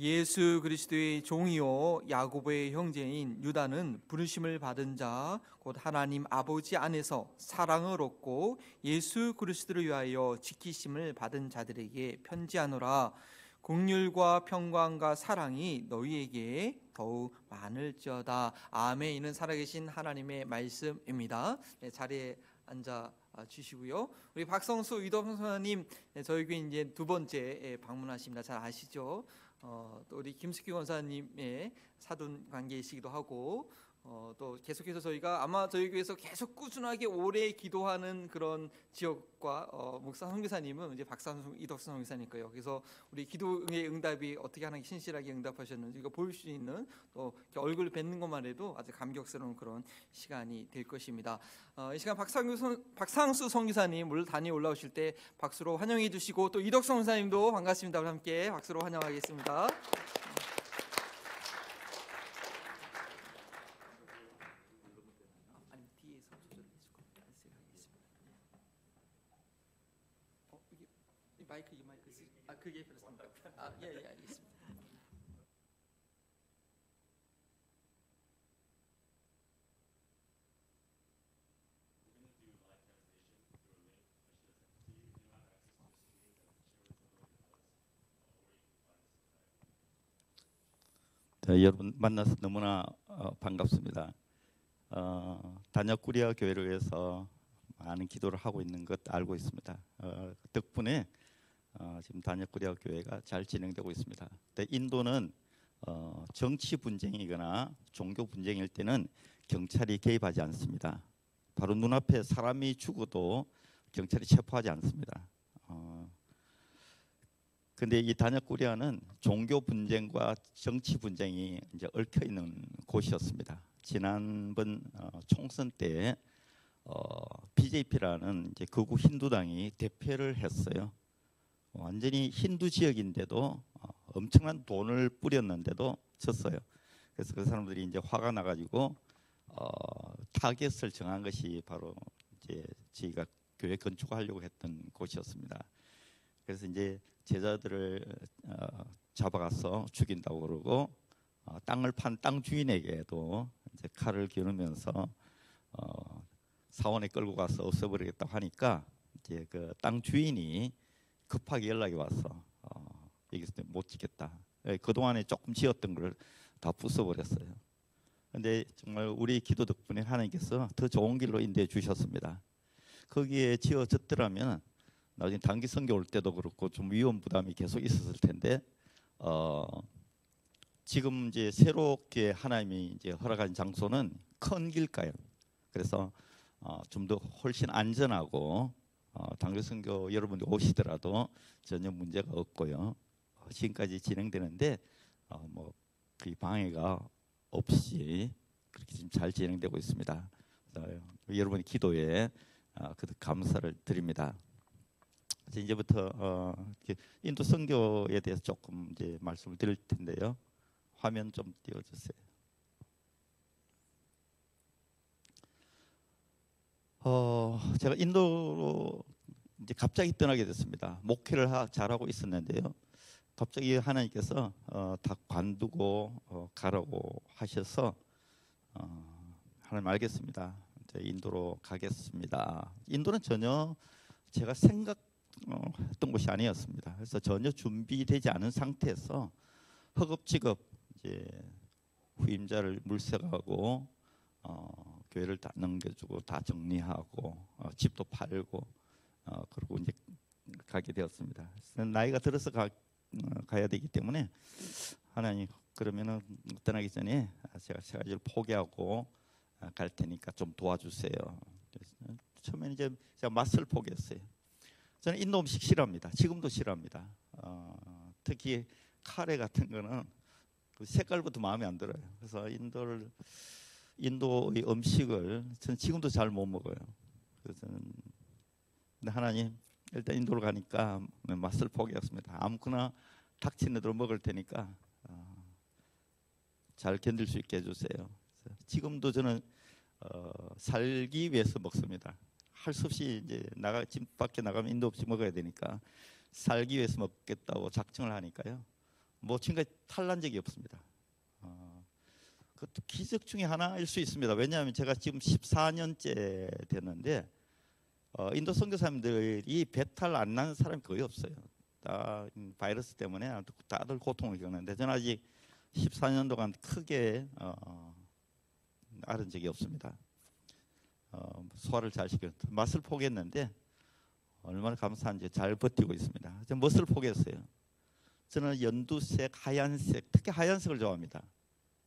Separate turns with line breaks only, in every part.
예수 그리스도의 종이요 야고보의 형제인 유다는 부르심을 받은 자 곧 하나님 아버지 안에서 사랑을 얻고 예수 그리스도를 위하여 지키심을 받은 자들에게 편지하노라. 국률과 평강과 사랑이 너희에게 더욱 많을지어다. 아멘. 이는 살아계신 하나님의 말씀입니다. 네, 자리에 앉아 주시고요. 우리 박성수 이덕선님 네, 저희 교회 이제 두 번째 방문하십니다. 잘 아시죠 어, 또 우리 김숙기 권사님의 사돈 관계이시기도 하고 어, 또 계속해서 저희가 아마 저희 교회에서 계속 꾸준하게 오래 기도하는 그런 지역과 어, 목사 선교사님은 이제 박상수 이덕선 선교사님 거예요. 그래서 우리 기도의 응답이 어떻게 하나 신실하게 응답하셨는지 이거 보일 수 있는 또 얼굴 뵙는 것만 해도 아주 감격스러운 그런 시간이 될 것입니다. 어, 이 시간 박상수 선, 박상수 선교사님 물 단위 올라오실 때 박수로 환영해 주시고 또 이덕선 선사님도 반갑습니다. 우리 함께 박수로 환영하겠습니다. 마이크 이 마이크 쓰. 아 그게 그렇습니까? 아예예 예, 알겠습니다.
자, 여러분 만나서 너무나 어, 반갑습니다. 어, 단역구리아 교회를 위해서 많은 기도를 하고 있는 것 알고 있습니다. 어, 덕분에 어, 지금 단역구리아 교회가 잘 진행되고 있습니다. 근데 인도는 어, 정치 분쟁이거나 종교 분쟁일 때는 경찰이 개입하지 않습니다. 바로 눈앞에 사람이 죽어도 경찰이 체포하지 않습니다. 어, 근데 이 단역구리아는 종교 분쟁과 정치 분쟁이 이제 얽혀 있는 곳이었습니다. 지난번 어, 총선 때 어, BJP라는 이제 극우 힌두당이 대패를 했어요. 완전히 힌두 지역인데도 어, 엄청난 돈을 뿌렸는데도 졌어요. 그래서 그 사람들이 이제 화가 나가지고 어, 타겟을 정한 것이 바로 이제 저희가 교회 건축하려고 했던 곳이었습니다. 그래서 이제 제자들을 어, 잡아가서 죽인다고 그러고 어, 땅을 판 땅 주인에게도 이제 칼을 겨누면서 어, 사원에 끌고 가서 없애버리겠다고 하니까 이제 그 땅 주인이 급하게 연락이 와서 어, 여기서 못 지겠다. 예, 그 동안에 조금 지었던 걸 다 부숴버렸어요. 근데 정말 우리 기도 덕분에 하나님께서 더 좋은 길로 인도해 주셨습니다. 거기에 지어졌더라면 나중에 단기 선교 올 때도 그렇고 좀 위험 부담이 계속 있었을 텐데 어, 지금 이제 새롭게 하나님이 이제 허락한 장소는 큰 길가요. 그래서 어, 좀 더 훨씬 안전하고 어, 단기 선교 여러분들 오시더라도 전혀 문제가 없고요. 어, 지금까지 진행되는데 어, 뭐그 방해가 없이 그렇게 지금 잘 진행되고 있습니다. 여러분의 기도에 어, 그 감사를 드립니다. 이제부터 어, 인도 선교에 대해서 조금 이제 말씀을 드릴 텐데요. 화면 좀 띄워주세요. 어, 제가 인도로 이제 갑자기 떠나게 됐습니다. 목회를 하, 잘하고 있었는데요. 갑자기 하나님께서 어, 다 관두고 어, 가라고 하셔서 어, 하나님 알겠습니다. 인도로 가겠습니다. 인도는 전혀 제가 생각 어, 했던 것이 아니었습니다. 그래서 전혀 준비되지 않은 상태에서 허겁지겁 이제 후임자를 물색하고 어, 교회를 다 넘겨주고 다 정리하고 어, 집도 팔고 어, 그리고 이제 가게 되었습니다. 나이가 들어서 가, 어, 가야 되기 때문에 하나님 그러면은 떠나기 전에 제가 세 가지를 포기하고 어, 갈 테니까 좀 도와주세요. 처음에 이제 제가 맛을 포기했어요. 저는 인도 음식 싫어합니다. 지금도 싫어합니다. 어, 특히 카레 같은 거는 그 색깔부터 마음에 안 들어요. 그래서 인도를 인도의 음식을 저는 지금도 잘 못 먹어요. 그래서 근데 하나님 일단 인도를 가니까 맛을 포기했습니다. 아무거나 닥치는 대로 먹을 테니까 어, 잘 견딜 수 있게 해주세요. 지금도 저는 어, 살기 위해서 먹습니다. 할 수 없이 이제 나가 집 밖에 나가면 인도 없이 먹어야 되니까 살기 위해서 먹겠다고 작정을 하니까요. 뭐 지금까지 탈난 적이 없습니다. 어, 그것도 기적 중에 하나일 수 있습니다. 왜냐하면 제가 지금 14년째 됐는데 어, 인도 선교사님들이 배탈 안 나는 사람이 거의 없어요. 다 바이러스 때문에 다들 고통을 겪는데 저는 아직 14년 동안 크게 어, 앓은 적이 없습니다. 어, 소화를 잘 시켰 맛을 포기했는데 얼마나 감사한지 잘 버티고 있습니다. 저 멋을 포기했어요. 저는 연두색, 하얀색, 특히 하얀색을 좋아합니다.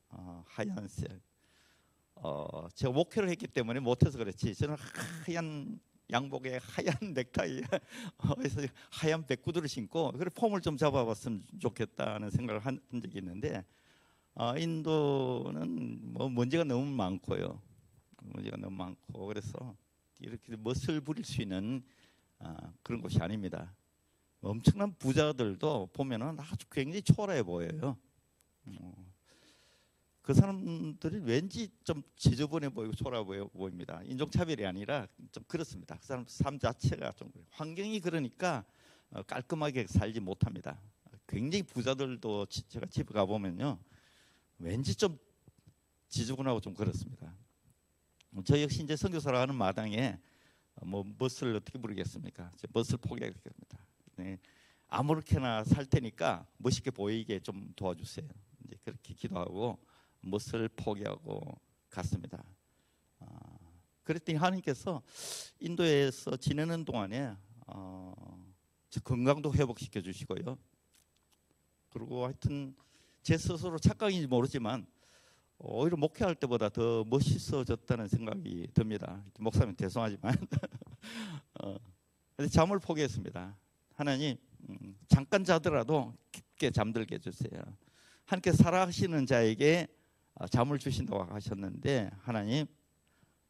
어, 하얀색. 어, 제가 목회를 했기 때문에 못해서 그렇지. 저는 하얀 양복에 하얀 넥타이에 어, 그래서 하얀 백구두를 신고 그래 폼을 좀 잡아봤으면 좋겠다는 생각을 한 적이 있는데 어, 인도는 뭐 먼지가 너무 많고요. 문제가 너무 많고 그래서 이렇게 멋을 부릴 수 있는 아, 그런 곳이 아닙니다. 엄청난 부자들도 보면은 아주 굉장히 초라해 보여요. 어, 그 사람들이 왠지 좀 지저분해 보이고 초라해 보입니다. 인종차별이 아니라 좀 그렇습니다. 그 사람 삶 자체가 좀. 환경이 그러니까 어, 깔끔하게 살지 못합니다. 굉장히 부자들도 지- 제가 집에 가 보면요, 왠지 좀 지저분하고 좀 그렇습니다. 저 역시 이제 선교사를 하는 마당에 뭐 멋을 어떻게 부르겠습니까? 멋을 포기하겠습니다. 네. 아무렇게나 살 테니까 멋있게 보이게 좀 도와주세요. 이제 그렇게 기도하고 멋을 포기하고 갔습니다. 아, 그랬더니 하나님께서 인도에서 지내는 동안에 어, 제 건강도 회복시켜 주시고요. 그리고 하여튼 제 스스로 착각인지 모르지만 오히려 목회할 때보다 더 멋있어졌다는 생각이 듭니다. 목사님 죄송하지만 어, 잠을 포기했습니다. 하나님 음, 잠깐 자더라도 깊게 잠들게 해주세요. 하나님께 살아가시는 자에게 어, 잠을 주신다고 하셨는데 하나님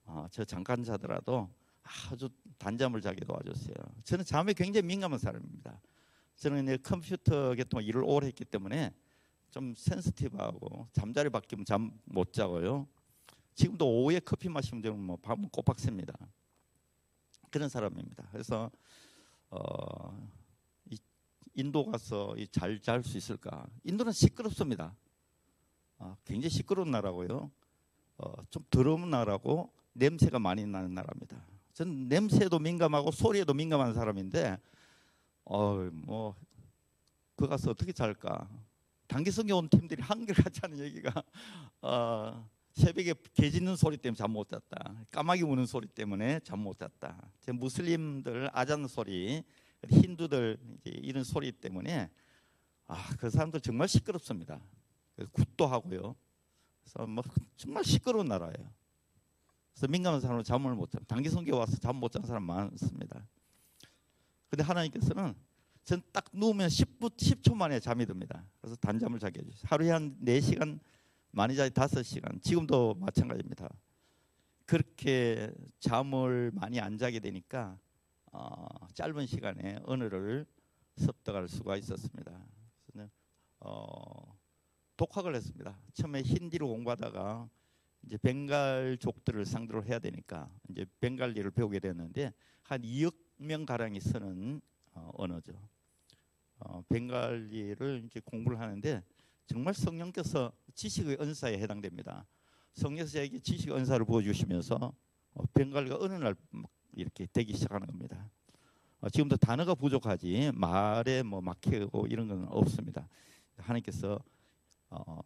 어, 저 잠깐 자더라도 아주 단잠을 자게 도와주세요. 저는 잠에 굉장히 민감한 사람입니다. 저는 컴퓨터 계통 일을 오래 했기 때문에 좀 센스티브하고 잠자리 바뀌면 잠 못 자고요. 지금도 오후에 커피 마시면 되면 뭐 밤은 꼬박 셉니다. 그런 사람입니다. 그래서 어, 이 인도 가서 잘 잘 수 있을까? 인도는 시끄럽습니다. 아, 굉장히 시끄러운 나라고요. 어, 좀 더러운 나라고 냄새가 많이 나는 나라입니다. 저는 냄새도 민감하고 소리에도 민감한 사람인데, 어, 뭐, 그 가서 어떻게 잘까? 단기성에 온 팀들이 한결같이 하는 얘기가 어, 새벽에 개 짖는 소리 때문에 잠 못 잤다. 까마귀 우는 소리 때문에 잠 못 잤다. 제 무슬림들 아잔 소리, 힌두들 이런 소리 때문에 아, 그 사람들 정말 시끄럽습니다. 굿도 하고요. 그래서 뭐 정말 시끄러운 나라예요. 그래서 민감한 사람은 잠을 못 자. 단기 성교 와서 잠못 자는 사람 많습니다. 근데 하나님께서는 전 딱 누우면 10분, 10초 만에 잠이 듭니다. 그래서 단잠을 자게 해주세요. 하루에 한 4시간, 많이 자기 5시간. 지금도 마찬가지입니다. 그렇게 잠을 많이 안 자게 되니까 어, 짧은 시간에 언어를 습득할 수가 있었습니다. 어, 독학을 했습니다. 처음에 힌디로 공부하다가 이제 벵갈족들을 상대로 해야 되니까 이제 벵갈리를 배우게 됐는데 한 2억 명 가량이 쓰는 어, 언어죠. 어, 벵갈리를 이제 공부를 하는데 정말 성령께서 지식의 은사에 해당됩니다. 성령께서 에게 지식의 은사를 부어주시면서 어, 벵갈리가 어느 날막 이렇게 되기 시작하는 겁니다. 어, 지금도 단어가 부족하지 말에 뭐 막히고 이런 건 없습니다. 하나님께서 어,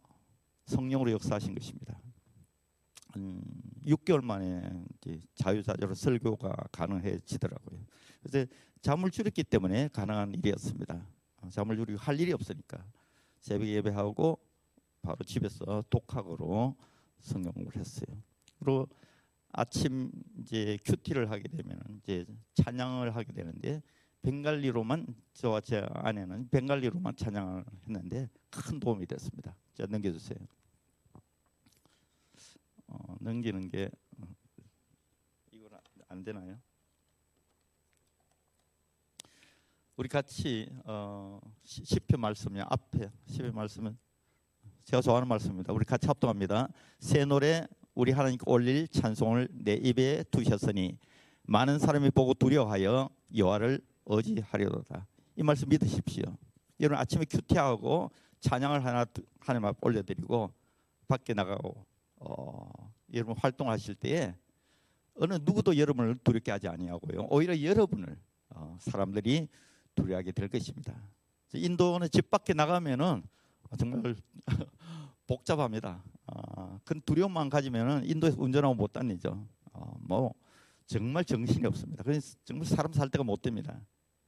성령으로 역사하신 것입니다. 음, 6개월 만에 자유자재로 설교가 가능해지더라고요. 그래서 잠을 줄였기 때문에 가능한 일이었습니다. 어, 잠을 줄이고 할 일이 없으니까 새벽 예배하고 바로 집에서 독학으로 성경 공부를 했어요. 그리고 아침 이제 큐티를 하게 되면 이제 찬양을 하게 되는데 벵갈리로만 저와 제 아내는 벵갈리로만 찬양을 했는데 큰 도움이 됐습니다. 자 넘겨주세요. 어, 넘기는 게 어, 이건 안- 안 되나요? 우리 같이 어, 시- 시편 말씀이 앞에 시편 말씀은 제가 좋아하는 말씀입니다. 우리 같이 합동합니다. 새 노래 우리 하나님께 올릴 찬송을 내 입에 두셨으니 많은 사람이 보고 두려워하여 여호와를 의지하려도다. 이 말씀 믿으십시오. 여러분 아침에 큐티하고 찬양을 하나 드- 하나님 올려드리고 밖에 나가고 어, 여러분 활동하실 때에 어느 누구도 여러분을 두렵게 하지 아니하고요. 오히려 여러분을 어, 사람들이 두려워하게 될 것입니다. 인도는 집 밖에 나가면은 정말 복잡합니다. 아, 그 두려움만 가지면은 인도에서 운전하고 못 다니죠. 어, 뭐 정말 정신이 없습니다. 그래서 정말 사람 살 데가 못 됩니다.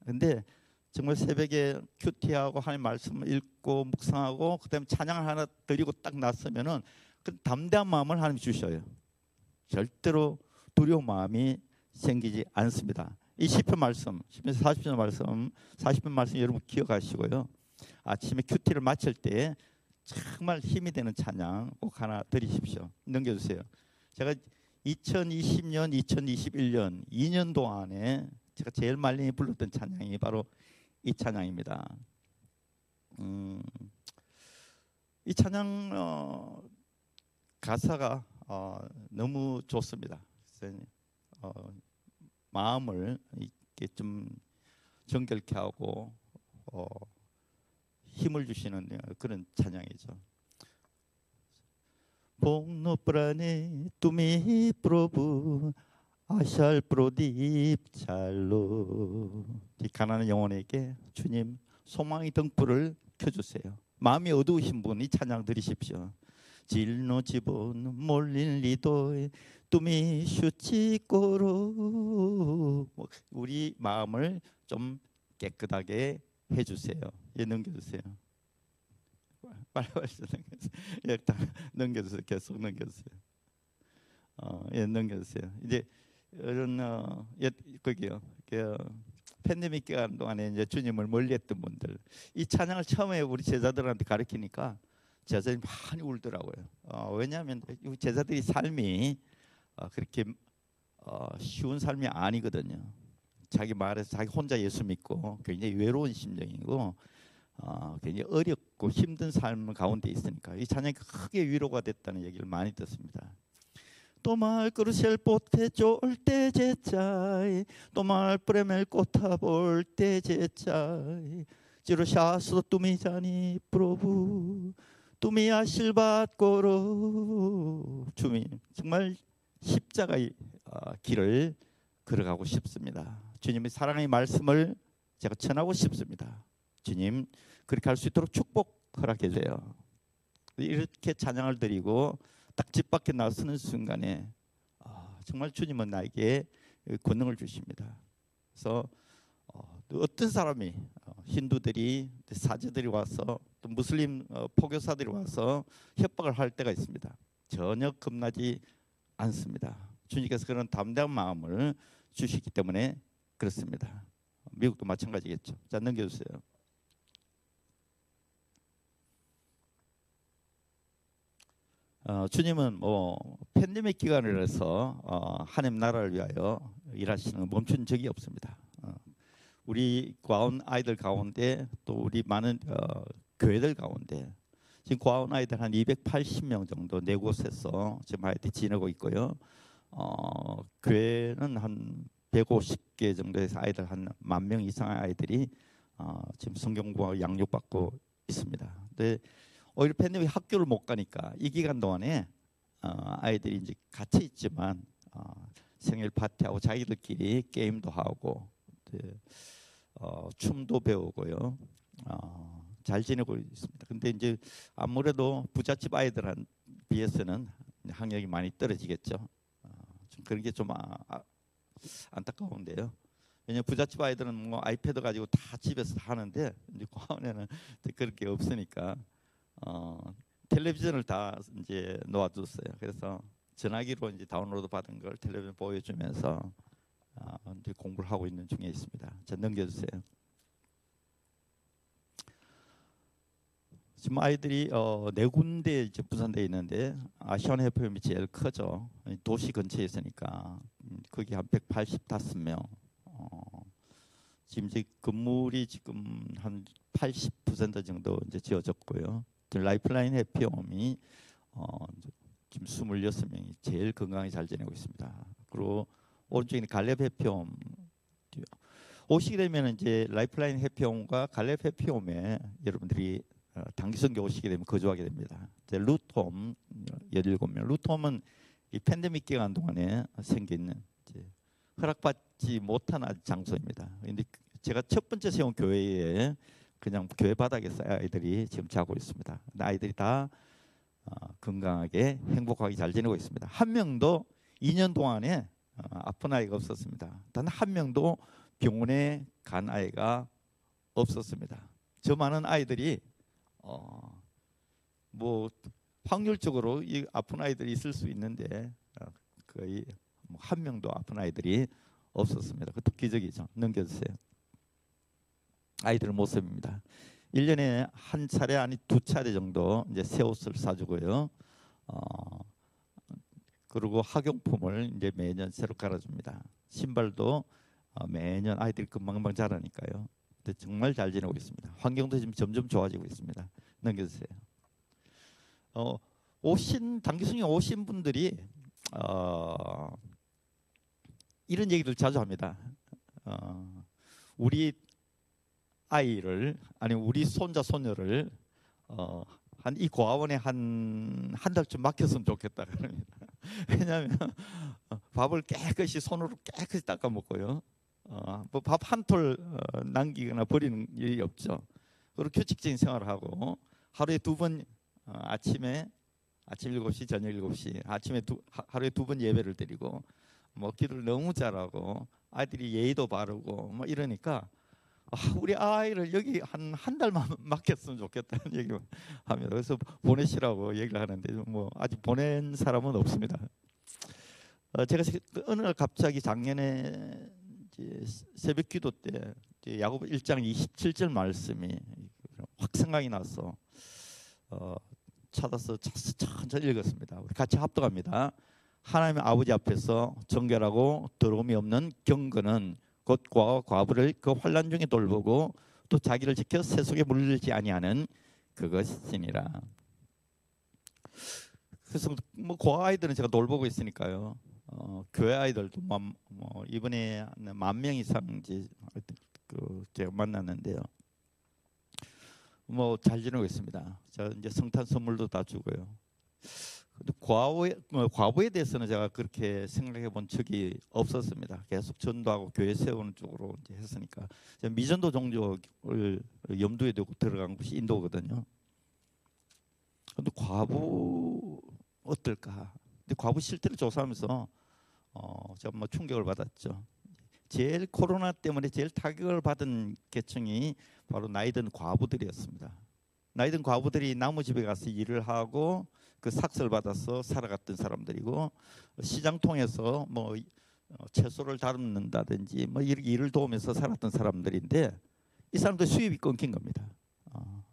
근데 정말 새벽에 큐티하고 하나님 말씀을 읽고 묵상하고 그다음에 찬양을 하나 드리고 딱 났으면은 그 담대한 마음을 하나님 주셔요. 절대로 두려운 마음이 생기지 않습니다. 이 시편 말씀, 시편 40편 말씀, 40편 말씀 여러분 기억하시고요. 아침에 큐티를 마칠 때 정말 힘이 되는 찬양 꼭 하나 드리십시오. 넘겨주세요. 제가 2020년, 2021년 2년 동안에 제가 제일 많이 불렀던 찬양이 바로 이 찬양입니다. 음, 이 찬양 어, 가사가 어, 너무 좋습니다. 어, 마음을 이렇게 좀 정결케 하고 어, 힘을 주시는 그런 찬양이죠. 복노프라네 뚜미 프로브 아샬 프로딥 이 가난한 영혼에게 주님 소망의 등불을 켜주세요. 마음이 어두우신 분이 찬양 들으십시오. 질노 집은 몰린 리도에 뚜미 슈치꼬로 뭐 우리 마음을 좀 깨끗하게 해주세요. 예 넘겨주세요. 빨리 빨리 넘겨주세요. 예, 다 넘겨주세요. 계속 넘겨주세요. 어, 예, 넘겨주세요. 이제 이런 어, 예, 거기요. 그 팬데믹 기간 동안에 이제 주님을 멀리했던 분들 이 찬양을 처음에 우리 제자들한테 가르치니까 제자들이 많이 울더라고요. 어, 왜냐하면 이 제자들이 삶이 어, 그렇게 어, 쉬운 삶이 아니거든요. 자기 말에서 자기 혼자 예수 믿고 굉장히 외로운 심정이고 어, 굉장히 어렵고 힘든 삶 가운데 있으니까 이 찬양이 크게 위로가 됐다는 얘기를 많이 듣습니다. 또말 그르셀 포테 쫄때 제짜이 또말 프레멜 꼬타 볼 때 제짜이 지로 샤스 뚜미자니 프로부 뚜미야 실밭고로 주님 정말 십자가의 어, 길을 걸어가고 싶습니다. 주님의 사랑의 말씀을 제가 전하고 싶습니다. 주님 그렇게 할 수 있도록 축복 허락해 주세요. 이렇게 찬양을 드리고 딱 집 밖에 나서는 순간에 아, 정말 주님은 나에게 권능을 주십니다. 그래서 어, 또 어떤 사람이 어, 힌두들이 사제들이 와서 또 무슬림 어, 포교사들이 와서 협박을 할 때가 있습니다. 전혀 겁나지 않습니다. 주님께서 그런 담대한 마음을 주시기 때문에 그렇습니다. 미국도 마찬가지겠죠. 자 넘겨주세요. 어, 주님은 뭐 팬데믹 기간이라서 어, 하나님 나라를 위하여 일하시는 멈춘 적이 없습니다. 어, 우리 과온 아이들 가운데 또 우리 많은 어, 교회들 가운데 지금 과온 아이들 한 280명 정도 네 곳에서 지금 아이들 지내고 있고요. 어, 교회는 한 150개 정도의 아이들 한 만 명 이상의 아이들이 어, 지금 성경공학 양육받고 있습니다. 근데 오히려 팬데믹 학교를 못 가니까 이 기간 동안에 어, 아이들이 이제 같이 있지만 어, 생일 파티하고 자기들끼리 게임도 하고 네, 어, 춤도 배우고요. 어, 잘 지내고 있습니다. 근데 이제 아무래도 부잣집 아이들한 비해서는 학력이 많이 떨어지겠죠. 어, 좀 그런 게 좀 아, 아, 안타까운데요. 왜냐 부잣집 아이들은 뭐 아이패드 가지고 다 집에서 다 하는데 이제 고아원에는 그럴 게 없으니까 어, 텔레비전을 다 이제 놓아뒀어요. 그래서 전화기로 이제 다운로드 받은 걸 텔레비전 보여주면서 공부를 하고 있는 중에 있습니다. 자 넘겨주세요. 지금 아이들이 어, 네 군데 이제 부산돼 있는데 아시안 해프엠이 제일 크죠. 도시 근처에 있으니까 음, 거기 한 185명. 어, 지금 이제 건물이 지금 한 80% 정도 이제 지어졌고요. 라이프라인 해피홈이 어, 지금 26명이 제일 건강히 잘 지내고 있습니다. 그리고 오른쪽에 갈렙 해피홈 오시게 되면 이제 라이프라인 해피홈과 갈렙 해피홈에 여러분들이 어, 단기선교 오시게 되면 거주하게 됩니다. 이제 루톰 17명. 루톰은 이 팬데믹 기간 동안에 생긴 허락받지 못한 장소입니다. 근데 제가 첫 번째 세운 교회에 그냥 교회 바닥에서 아이들이 지금 자고 있습니다. 아이들이 다 어, 건강하게 행복하게 잘 지내고 있습니다. 한 명도 2년 동안에 어, 아픈 아이가 없었습니다. 단 한 명도 병원에 간 아이가 없었습니다. 저 많은 아이들이 어, 뭐 확률적으로 이 아픈 아이들이 있을 수 있는데 어, 거의 뭐한 명도 아픈 아이들이 없었습니다. 그것도 기적이죠. 넘겨주세요. 아이들 모습입니다. 1년에 한 차례 아니 두 차례 정도 이제 새 옷을 사주고요. 어, 그리고 학용품을 이제 매년 새로 갈아줍니다. 신발도 어, 매년 아이들이 금방금방 자라니까요. 근데 정말 잘 지내고 있습니다. 환경도 지금 점점 좋아지고 있습니다. 넘겨주세요. 어, 오신 단기순이 오신 분들이 어, 이런 얘기를 자주 합니다. 어, 우리 아이를 아니 우리 손자 손녀를 어, 한 이 고아원에 한 한 달쯤 맡겼으면 좋겠다 그럽니다. 왜냐하면 어, 밥을 깨끗이 손으로 깨끗이 닦아 먹고요. 어, 뭐밥 한톨 어, 남기거나 버리는 일이 없죠. 그리고 규칙적인 생활을 하고 하루에 두번 어, 아침에 아침 7시 저녁 7시 아침에 두, 하- 하루에 두 번 예배를 드리고 뭐 기도를 너무 잘하고 아이들이 예의도 바르고 뭐 이러니까 아, 우리 아이를 여기 한 한 달만 맡겼으면 좋겠다는 얘기를 합니다. 그래서 보내시라고 얘기를 하는데 뭐 아직 보낸 사람은 없습니다. 어, 제가 세- 어느 날 갑자기 작년에 새벽 기도 때 야고보 1장 27절 말씀이 확 생각이 나서 어, 찾아서 차- 천천히 읽었습니다. 우리 같이 합독합니다. 하나님의 아버지 앞에서 정결하고 더러움이 없는 경건은 곧 과와 과부를 그 환란 중에 돌보고 또 자기를 지켜 세속에 물리지 아니하는 그것이니라. 그래서 뭐 고아 아이들은 제가 돌보고 있으니까요. 어, 교회 아이들도 만, 뭐 이번에 만 명 이상 이제 그 제가 만났는데요. 뭐 잘 지내고 있습니다. 제가 이제 성탄 선물도 다 주고요. 과부에 어, 과부에 대해서는 제가 그렇게 생각해 본 적이 없었습니다. 계속 전도하고 교회 세우는 쪽으로 이제 했으니까 미전도 종족을 염두에 두고 들어간 곳이 인도거든요. 근데 과부 어떨까? 근데 과부 실태를 조사하면서 어, 제가 뭐 충격을 받았죠. 제일 코로나 때문에 제일 타격을 받은 계층이 바로 나이든 과부들이었습니다. 나이든 과부들이 나무 집에 가서 일을 하고 그 삭설 받아서 살아갔던 사람들이고 시장 통해서 뭐 어, 채소를 다듬는다든지 뭐 이렇게 일을 도우면서 살았던 사람들인데 이 사람들 수입이 끊긴 겁니다. 어.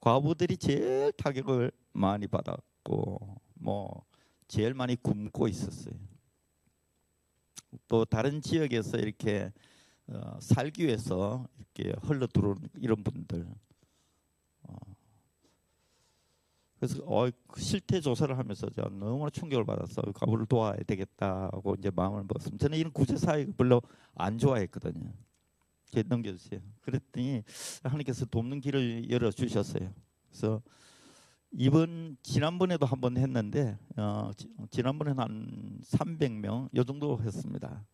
과부들이 제일 타격을 많이 받았고 뭐 제일 많이 굶고 있었어요. 또 다른 지역에서 이렇게 어, 살기 위해서 이렇게 흘러 들어오는 이런 분들. 어. 그래서 어, 그 실태 조사를 하면서 제가 너무나 충격을 받았어. 가부를 도와야 되겠다고 이제 마음을 먹었습니다. 저는 이런 구제 사회가 별로 안 좋아했거든요. 넘겨주세요. 그랬더니 하나님께서 돕는 길을 열어 주셨어요. 그래서 이번 지난번에도 한 번 했는데 어, 지, 지난번에는 한 300명 요 정도 했습니다.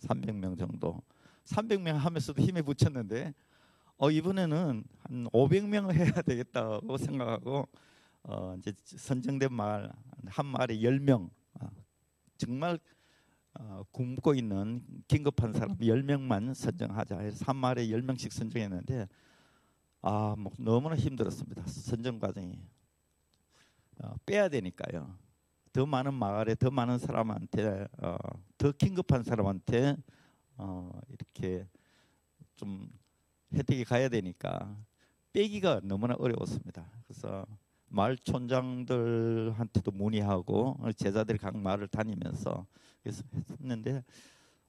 300명 정도. 300명 하면서도 힘에 붙였는데 어, 이번에는 한 500명 해야 되겠다고 생각하고 어, 이제 선정된 마을 한 마을에 10명 아, 정말 어, 굶고 있는 긴급한 사람 10명만 선정하자 해서 한 마을에 10명씩 선정했는데 아, 뭐 너무나 힘들었습니다. 선정 과정이 어, 빼야 되니까요. 더 많은 마을에 더 많은 사람한테 어, 더 긴급한 사람한테 어, 이렇게 좀 혜택이 가야 되니까 빼기가 너무나 어려웠습니다. 그래서 마을 촌장들한테도 문의하고 제자들이 각 마을을 다니면서 그래서 했는데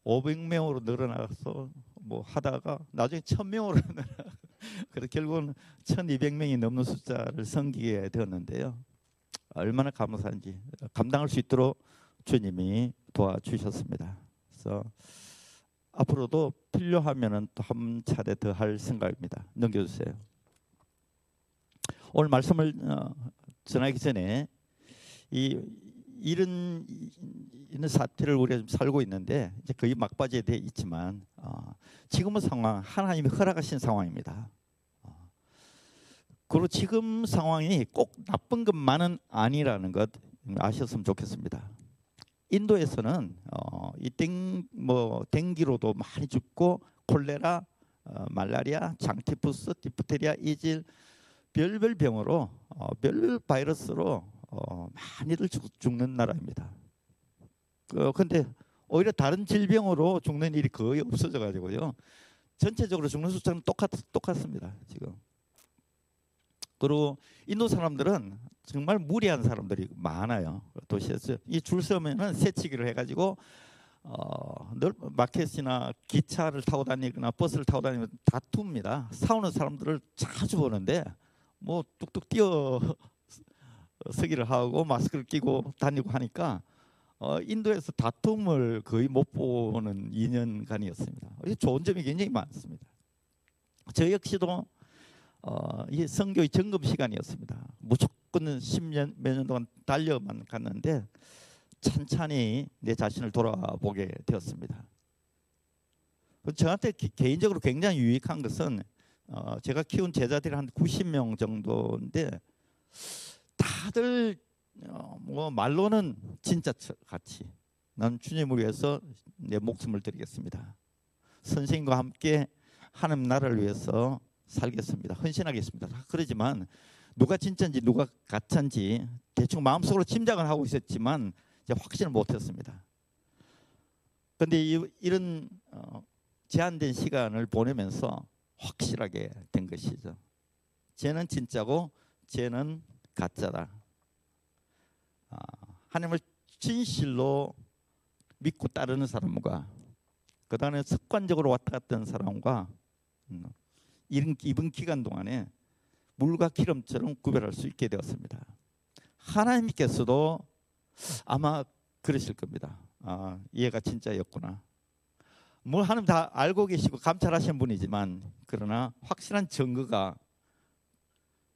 500명으로 늘어나서 뭐 하다가 나중에 1000명으로 늘어 그래서 결국은 1200명이 넘는 숫자를 섬기게 되었는데요. 얼마나 감사한지 감당할 수 있도록 주님이 도와주셨습니다. 그래서 앞으로도 필요하면은 또 한 차례 더 할 생각입니다. 넘겨주세요. 오늘 말씀을 어, 전하기 전에 이 이런 이런 사태를 우리가 좀 살고 있는데 이제 거의 막바지에 돼 있지만 어, 지금의 상황 하나님이 허락하신 상황입니다. 어, 그리고 지금 상황이 꼭 나쁜 것만은 아니라는 것 아셨으면 좋겠습니다. 인도에서는 어, 이땡뭐 댕기로도 많이 죽고 콜레라, 어, 말라리아, 장티푸스, 디프테리아, 이질 별별 병으로 어, 별 바이러스로 어, 많이들 죽, 죽는 나라입니다. 어, 근데 오히려 다른 질병으로 죽는 일이 거의 없어져 가지고요. 전체적으로 죽는 숫자는 똑같 똑같습니다. 지금. 그리고 인도 사람들은 정말 무리한 사람들이 많아요. 도시에서 이 줄 서면은 새치기를 해가지고 어, 늘 마켓이나 기차를 타고 다니거나 버스를 타고 다니면 다툽니다. 싸우는 사람들을 자주 보는데 뭐 뚝뚝 뛰어 서기를 하고 마스크를 끼고 다니고 하니까 어, 인도에서 다툼을 거의 못 보는 2년간이었습니다. 좋은 점이 굉장히 많습니다. 저 역시도 어, 이 선교의 점검 시간이었습니다. 무조건 10년 몇 년 동안 달려만 갔는데 찬찬히 내 자신을 돌아보게 되었습니다. 저한테 기, 개인적으로 굉장히 유익한 것은 어, 제가 키운 제자들이 한 90명 정도인데 다들 어, 뭐 말로는 진짜 같이 난 주님을 위해서 내 목숨을 드리겠습니다. 선생님과 함께 하나님 나라를 위해서 살겠습니다. 헌신하겠습니다. 그러지만 누가 진짜인지 누가 가짜인지 대충 마음속으로 짐작을 하고 있었지만 확신을 못했습니다. 그런데 이런 어, 제한된 시간을 보내면서 확실하게 된 것이죠. 쟤는 진짜고 쟤는 가짜다. 아, 하나님을 진실로 믿고 따르는 사람과 그 다음에 습관적으로 왔다 갔다 하는 사람과 음, 이번 기간 동안에 물과 기름처럼 구별할 수 있게 되었습니다. 하나님께서도 아마 그러실 겁니다. 아, 얘가 진짜였구나. 뭐 하나님 다 알고 계시고 감찰하신 분이지만 그러나 확실한 증거가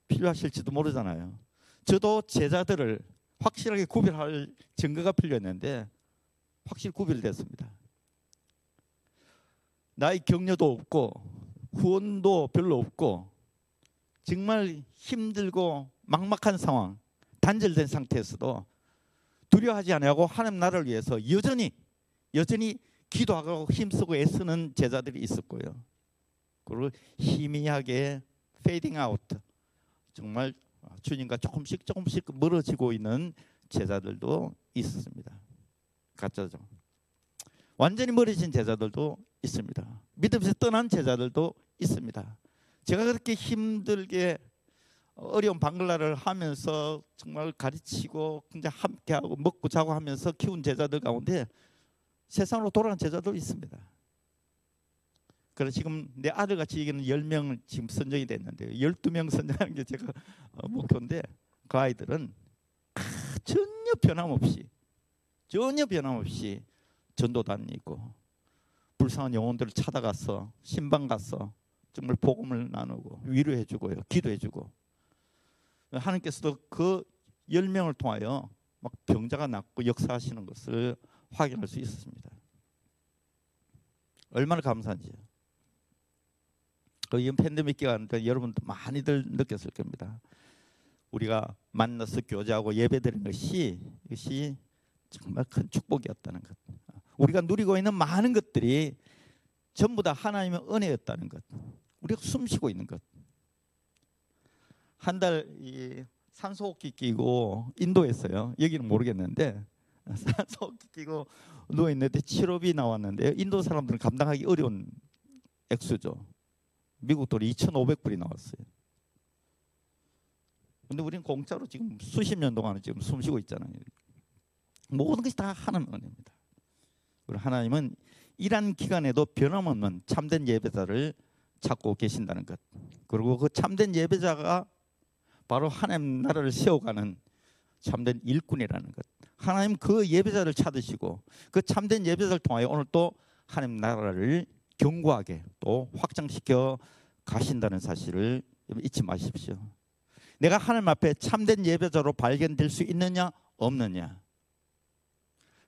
필요하실지도 모르잖아요. 저도 제자들을 확실하게 구별할 증거가 필요했는데 확실히 구별됐습니다. 나의 격려도 없고 후원도 별로 없고 정말 힘들고 막막한 상황, 단절된 상태에서도 두려워하지 않고 하나님 나라를 위해서 여전히 여전히 기도하고 힘쓰고 애쓰는 제자들이 있었고요. 그리고 희미하게 fading out 정말 주님과 조금씩 조금씩 멀어지고 있는 제자들도 있었습니다. 가짜죠. 완전히 멀어진 제자들도 있습니다. 믿음에서 떠난 제자들도 있습니다. 제가 그렇게 힘들게 어려운 방글라를 하면서 정말 가르치고 함께하고 먹고 자고 하면서 키운 제자들 가운데 세상으로 돌아간 제자도 있습니다. 그래서 지금 내 아들 같이 얘기는 10명 지금 선정이 됐는데 12명 선정하는 게 제가 어, 목표인데 그 아이들은 전혀 변함없이 전혀 변함없이 전도 다니고 불쌍한 영혼들을 찾아가서 신방 가서 정말 복음을 나누고 위로해 주고요. 기도해 주고 하나님께서도 그 10명을 통하여 막 병자가 낫고 역사하시는 것을 확인할 수 있었습니다. 얼마나 감사한지요. 그 팬데믹 기간 때 여러분도 많이들 느꼈을 겁니다. 우리가 만나서 교제하고 예배드리는 것이 이것이 정말 큰 축복이었다는 것. 우리가 누리고 있는 많은 것들이 전부 다 하나님의 은혜였다는 것. 우리가 숨쉬고 있는 것. 한 달 산소호흡기 끼고 인도했어요. 여기는 모르겠는데 산소호흡기 끼고 누워 있는데 치료비 나왔는데 인도 사람들은 감당하기 어려운 액수죠. 미국 돈이 2,500불이 나왔어요. 근데 우리는 공짜로 지금 수십 년 동안 지금 숨쉬고 있잖아요. 모든 것이 다 하나님 은혜입니다. 하나님은 이란 기간에도 변함없는 참된 예배자를 찾고 계신다는 것. 그리고 그 참된 예배자가 바로 하나님 나라를 세워가는 참된 일꾼이라는 것. 하나님 그 예배자를 찾으시고 그 참된 예배자를 통하여 오늘 또 하나님 나라를 견고하게 또 확장시켜 가신다는 사실을 잊지 마십시오. 내가 하나님 앞에 참된 예배자로 발견될 수 있느냐 없느냐.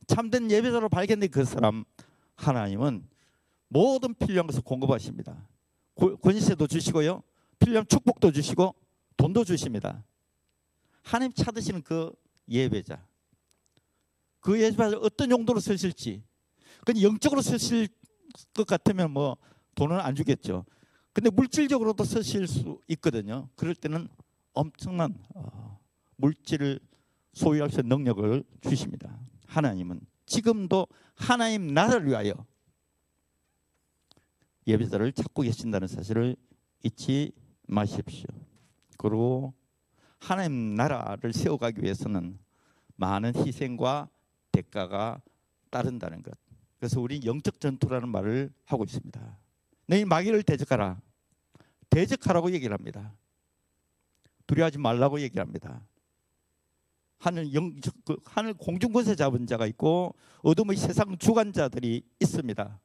참된 예배자로 발견된 그 사람 하나님은 모든 필요한 것을 공급하십니다. 고- 권세도 주시고요. 필요한 축복도 주시고 돈도 주십니다. 하나님 찾으시는 그 예배자. 그 예배자 어떤 용도로 쓰실지. 그건 영적으로 쓰실 것 같으면 뭐 돈은 안 주겠죠. 근데 물질적으로도 쓰실 수 있거든요. 그럴 때는 엄청난 어, 물질을 소유할 수 있는 능력을 주십니다. 하나님은 지금도 하나님 나라를 위하여 예배자를 찾고 계신다는 사실을 잊지 마십시오. 그리고 하나님 나라를 세워가기 위해서는 많은 희생과 대가가 따른다는 것. 그래서 우리 영적 전투라는 말을 하고 있습니다. 너희 마귀를 대적하라. 대적하라고 얘기를 합니다. 두려워하지 말라고 얘기를 합니다. 하늘 영적 그 하늘 공중 권세 잡은 자가 있고 어둠의 세상 주관자들이 있습니다.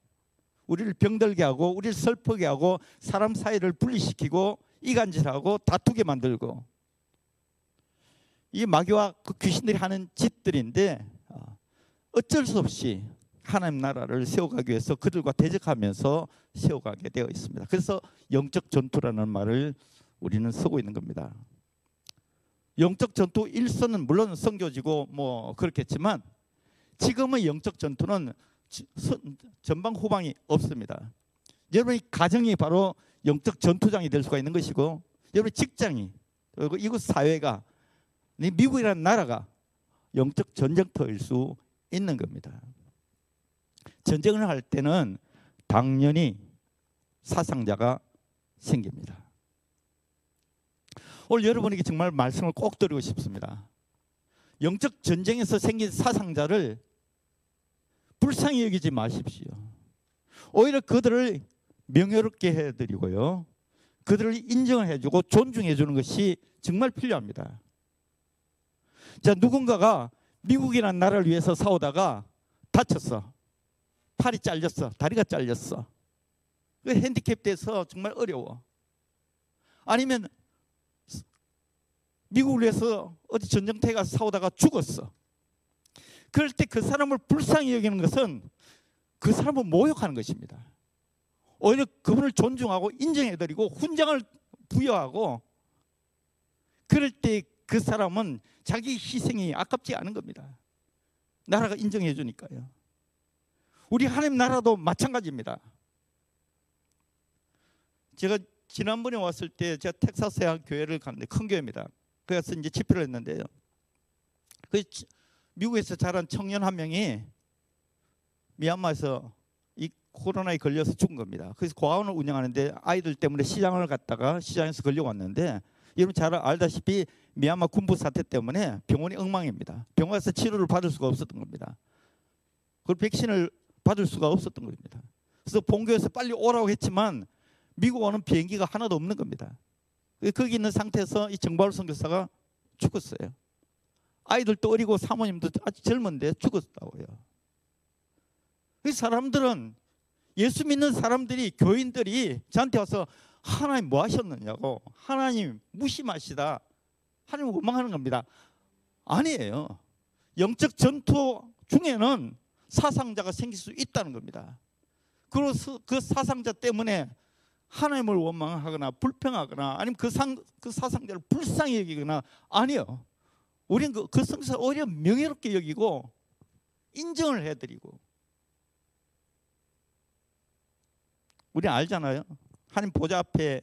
우리를 병들게 하고 우리를 슬프게 하고 사람 사이를 분리시키고 이간질하고 다투게 만들고 이 마귀와 그 귀신들이 하는 짓들인데 어, 어쩔 수 없이 하나님 나라를 세워가기 위해서 그들과 대적하면서 세워가게 되어 있습니다. 그래서 영적 전투라는 말을 우리는 쓰고 있는 겁니다. 영적 전투 일선은 물론 성교지고 뭐 그렇겠지만 지금의 영적 전투는 전방 후방이 없습니다. 여러분의 가정이 바로 영적 전투장이 될 수가 있는 것이고 여러분의 직장이 그리고 이곳 사회가 이 미국이라는 나라가 영적 전쟁터일 수 있는 겁니다. 전쟁을 할 때는 당연히 사상자가 생깁니다. 오늘 여러분에게 정말 말씀을 꼭 드리고 싶습니다. 영적 전쟁에서 생긴 사상자를 불쌍히 여기지 마십시오. 오히려 그들을 명예롭게 해드리고요. 그들을 인정을 해주고 존중해 주는 것이 정말 필요합니다. 자, 누군가가 미국이라는 나라를 위해서 싸우다가 다쳤어. 팔이 잘렸어. 다리가 잘렸어. 그 핸디캡 돼서 정말 어려워. 아니면 미국을 위해서 어디 전쟁터에 가서 싸우다가 죽었어. 그럴 때 그 사람을 불쌍히 여기는 것은 그 사람을 모욕하는 것입니다. 오히려 그분을 존중하고 인정해드리고 훈장을 부여하고 그럴 때 그 사람은 자기 희생이 아깝지 않은 겁니다. 나라가 인정해 주니까요. 우리 하나님 나라도 마찬가지입니다. 제가 지난번에 왔을 때 제가 텍사스의 한 교회를 갔는데 큰 교회입니다. 그래서 이제 집회를 했는데요. 그 지- 미국에서 자란 청년 한 명이 미얀마에서 이 코로나에 걸려서 죽은 겁니다. 그래서 고아원을 운영하는데 아이들 때문에 시장을 갔다가 시장에서 걸려왔는데 여러분 잘 알다시피 미얀마 군부 사태 때문에 병원이 엉망입니다. 병원 에서 치료를 받을 수가 없었던 겁니다. 그 백신을 받을 수가 없었던 겁니다. 그래서 본교에서 빨리 오라고 했지만 미국 오는 비행기가 하나도 없는 겁니다. 거기 있는 상태에서 이 정바울 선교사가 죽었어요. 아이들도 어리고 사모님도 아주 젊은데 죽었다고요. 이 사람들은 예수 믿는 사람들이 교인들이 저한테 와서 하나님 뭐 하셨느냐고 하나님 무심하시다 하나님 원망하는 겁니다. 아니에요. 영적 전투 중에는 사상자가 생길 수 있다는 겁니다. 그래서 그 사상자 때문에 하나님을 원망하거나 불평하거나 아니면 그, 상, 그 사상자를 불쌍히 여기거나 아니요. 우리는 그, 그 성사 오히려 명예롭게 여기고 인정을 해드리고 우리 알잖아요. 하나님 보좌 앞에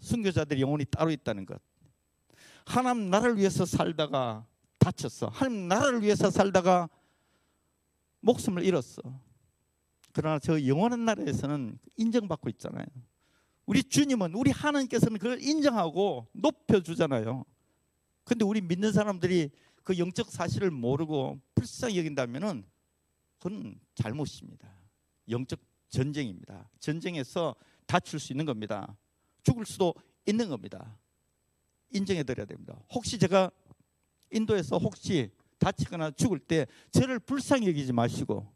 순교자들의 영혼이 따로 있다는 것. 하나님 나라를 위해서 살다가 다쳤어. 하나님 나라를 위해서 살다가 목숨을 잃었어. 그러나 저 영원한 나라에서는 인정받고 있잖아요. 우리 주님은 우리 하나님께서는 그걸 인정하고 높여 주잖아요. 근데 우리 믿는 사람들이 그 영적 사실을 모르고 불쌍히 여긴다면은 그건 잘못입니다. 영적 전쟁입니다. 전쟁에서 다칠 수 있는 겁니다. 죽을 수도 있는 겁니다. 인정해 드려야 됩니다. 혹시 제가 인도에서 혹시 다치거나 죽을 때 저를 불쌍히 여기지 마시고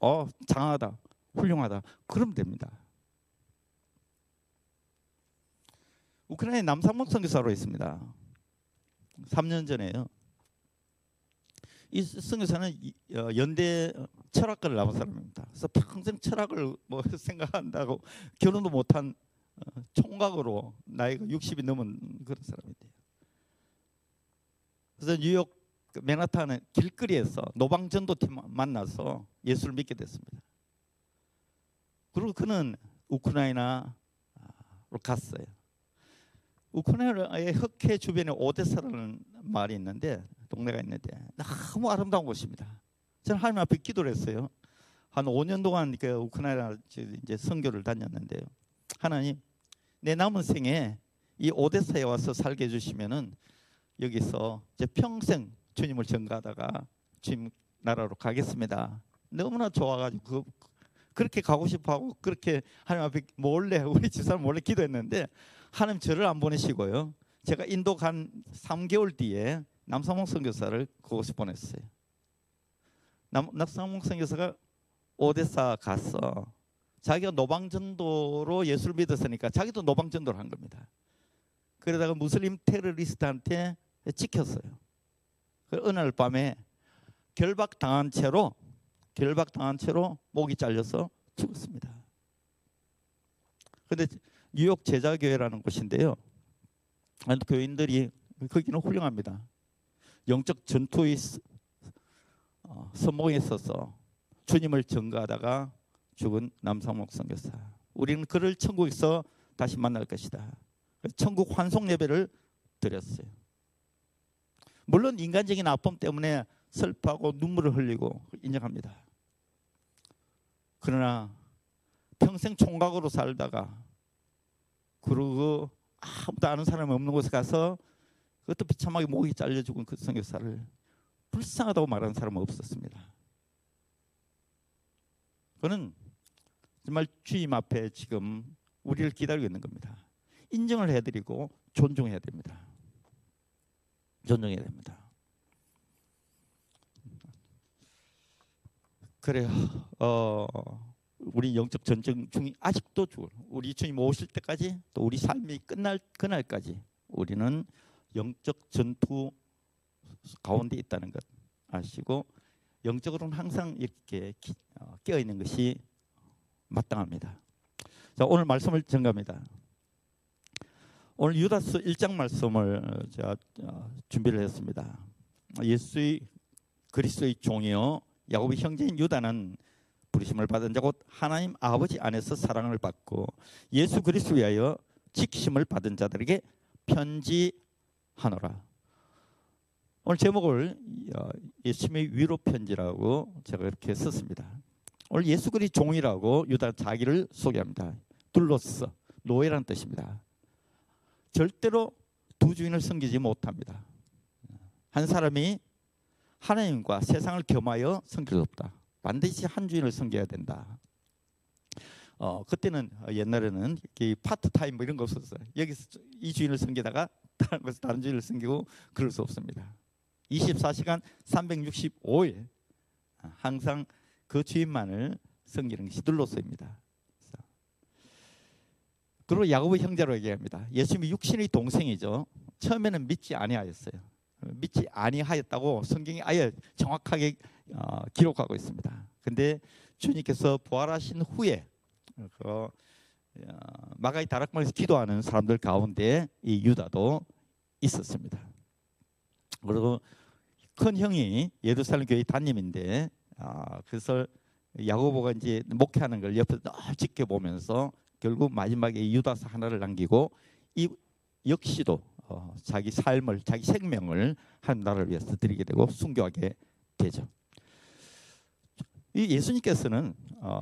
어 장하다 훌륭하다 그러면 됩니다. 우크라이나 남상목 선교사로 있습니다. 3년 전에요. 이 선교사는 이- 어, 연대 철학과를 나온 사람입니다. 그래서 평생 철학을 뭐 생각한다고 결혼도 못한 어, 총각으로 나이가 60이 넘은 그런 사람인데요. 그래서 뉴욕 그 맨하탄의 길거리에서 노방 전도팀 만나서 예수를 믿게 됐습니다. 그리고 그는 우크라이나로 갔어요. 우크라이나의 흑해 주변에 오데사라는 말이 있는데 동네가 있는데 너무 아름다운 곳입니다. 저는 하나님 앞에 기도를 했어요. 한 5년 동안 그 우크라이나 이제 선교를 다녔는데요. 하나님 내 남은 생에 이 오데사에 와서 살게 해주시면은 여기서 이제 평생 주님을 전가하다가 주님 나라로 가겠습니다. 너무나 좋아가지고 그, 그렇게 가고 싶어하고 그렇게 하나님 앞에 몰래 우리 집사람 몰래 기도했는데 하나님 저를 안 보내시고요. 제가 인도 간 3개월 뒤에 남상봉 선교사를 그곳에 보냈어요. 남, 남상봉 선교사가 오데사 가서 자기가 노방전도로 예수를 믿었으니까 자기도 노방전도를 한 겁니다. 그러다가 무슬림 테러리스트한테 찍혔어요. 그 어느 날 밤에 결박 당한 채로 결박 당한 채로 목이 잘려서 죽었습니다. 그런데 뉴욕 제자교회라는 곳인데요. 교인들이 거기는 훌륭합니다. 영적 전투의 스- 어, 선봉에 있어서 주님을 전가하다가 죽은 남상목 선교사. 우리는 그를 천국에서 다시 만날 것이다. 천국 환송 예배를 드렸어요. 물론 인간적인 아픔 때문에 슬퍼하고 눈물을 흘리고 인정합니다. 그러나 평생 총각으로 살다가 그리고 아무도 아는 사람이 없는 곳에 가서 그것도 비참하게 목이 잘려 죽은 그 선교사를 불쌍하다고 말하는 사람은 없었습니다. 그는 정말 주님 앞에 지금 우리를 기다리고 있는 겁니다. 인정을 해드리고 존중해야 됩니다. 존중해야 됩니다. 그래요. 어, 우리 영적 전쟁 중이 아직도 죽을. 우리 주님 오실 때까지 또 우리 삶이 끝날 그날까지 우리는 영적 전투 가운데 있다는 것 아시고 영적으로는 항상 이렇게 기- 어, 깨어 있는 것이 마땅합니다. 자 오늘 말씀을 전갑니다. 오늘 유다서 1장 말씀을 제가 어, 준비를 했습니다. 예수의 그리스도의 종이요 야곱의 형제인 유다는 부르심을 받은 자 곧 하나님 아버지 안에서 사랑을 받고 예수 그리스도 위하여 지키심을 받은 자들에게 편지하노라. 오늘 제목을 어, 예수님의 위로 편지라고 제가 이렇게 썼습니다. 오늘 예수 그리 종이라고 유다 자기를 소개합니다. 둘로스 노예라는 뜻입니다. 절대로 두 주인을 섬기지 못합니다. 한 사람이 하나님과 세상을 겸하여 섬길 수 없다. 반드시 한 주인을 섬겨야 된다. 어 그때는 어, 옛날에는 이 파트 타임 뭐 이런 거 없었어요. 여기서 이 주인을 섬기다가 다른 곳에 다른 주인을 섬기고 그럴 수 없습니다. 24시간 365일 항상 그 주인만을 섬기는 것이 둘로서입니다. 그리고 야곱의 형제로 얘기합니다. 예수님이 육신의 동생이죠. 처음에는 믿지 아니하였어요. 믿지 아니하였다고 성경이 아예 정확하게 어, 기록하고 있습니다. 근데 주님께서 부활하신 후에 그 어, 마가의 다락방에서 기도하는 사람들 가운데 이 유다도 있었습니다. 그리고 큰 형이 예루살렘 교회 담임인데 아, 그래서 야고보가 이제 목회하는 걸 옆에서 늘 지켜보면서 결국 마지막에 이 유다서 하나를 남기고 이 역시도 어, 자기 삶을 자기 생명을 한 나라를 위해서 드리게 되고 순교하게 되죠. 이 예수님께서는 어,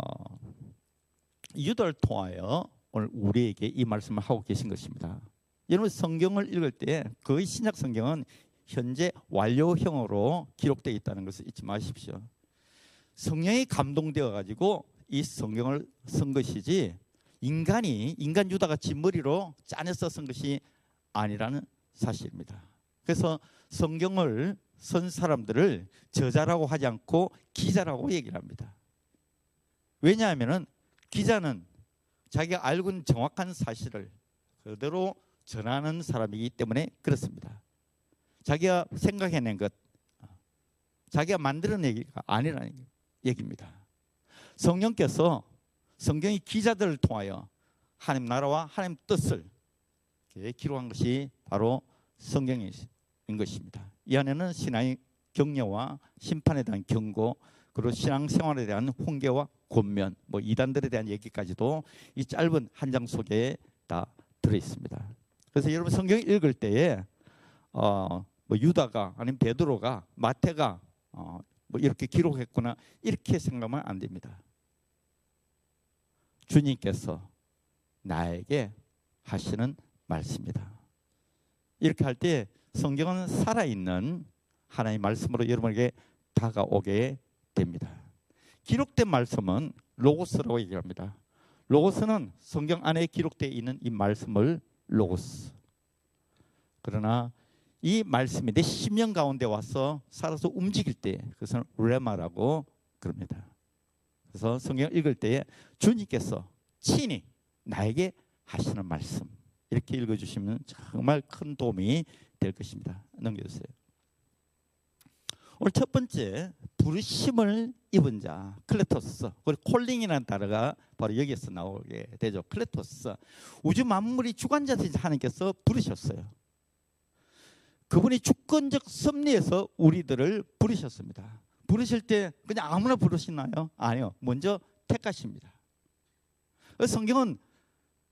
유다를 통하여 오늘 우리에게 이 말씀을 하고 계신 것입니다. 여러분 성경을 읽을 때 거의 신약 성경은 현재 완료형으로 기록되어 있다는 것을 잊지 마십시오. 성령이 감동되어 가지고 이 성경을 쓴 것이지 인간이 인간 유다가 진머리로 짜내서 쓴 것이 아니라는 사실입니다. 그래서 성경을 쓴 사람들을 저자라고 하지 않고 기자라고 얘기를 합니다. 왜냐하면은 기자는 자기가 알고 있는 정확한 사실을 그대로 전하는 사람이기 때문에 그렇습니다. 자기가 생각해낸 것, 자기가 만들어낸 얘기가 아니라는 얘기입니다. 성령께서 성경의 기자들을 통하여 하나님 나라와 하나님 뜻을 기록한 것이 바로 성경인 것입니다. 이 안에는 신앙의 격려와 심판에 대한 경고 그리고 신앙생활에 대한 훈계와 권면 뭐 이단들에 대한 얘기까지도 이 짧은 한 장 속에 다 들어 있습니다. 그래서 여러분 성경 읽을 때에 어 뭐 유다가 아니면 베드로가 마태가 어 뭐 이렇게 기록했구나 이렇게 생각하면 안 됩니다. 주님께서 나에게 하시는 말씀이다. 이렇게 할 때 성경은 살아있는 하나님의 말씀으로 여러분에게 다가오게 됩니다. 기록된 말씀은 로고스라고 얘기합니다. 로고스는 성경 안에 기록되어 있는 이 말씀을 로고스. 그러나 이 말씀이 내 심령 가운데 와서 살아서 움직일 때 그것은 레마라고 그럽니다. 그래서 성경 읽을 때에 주님께서 친히 나에게 하시는 말씀 이렇게 읽어주시면 정말 큰 도움이 될 것입니다. 넘겨주세요. 오늘 첫 번째 부르심을 입은 자 클레토스 그리고 calling이라는 단어가 바로 여기에서 나오게 되죠. 클레토스 우주 만물이 주관자신 하나님께서 부르셨어요. 그분이 주권적 섭리에서 우리들을 부르셨습니다. 부르실 때 그냥 아무나 부르시나요? 아니요. 먼저 택하십니다. 성경은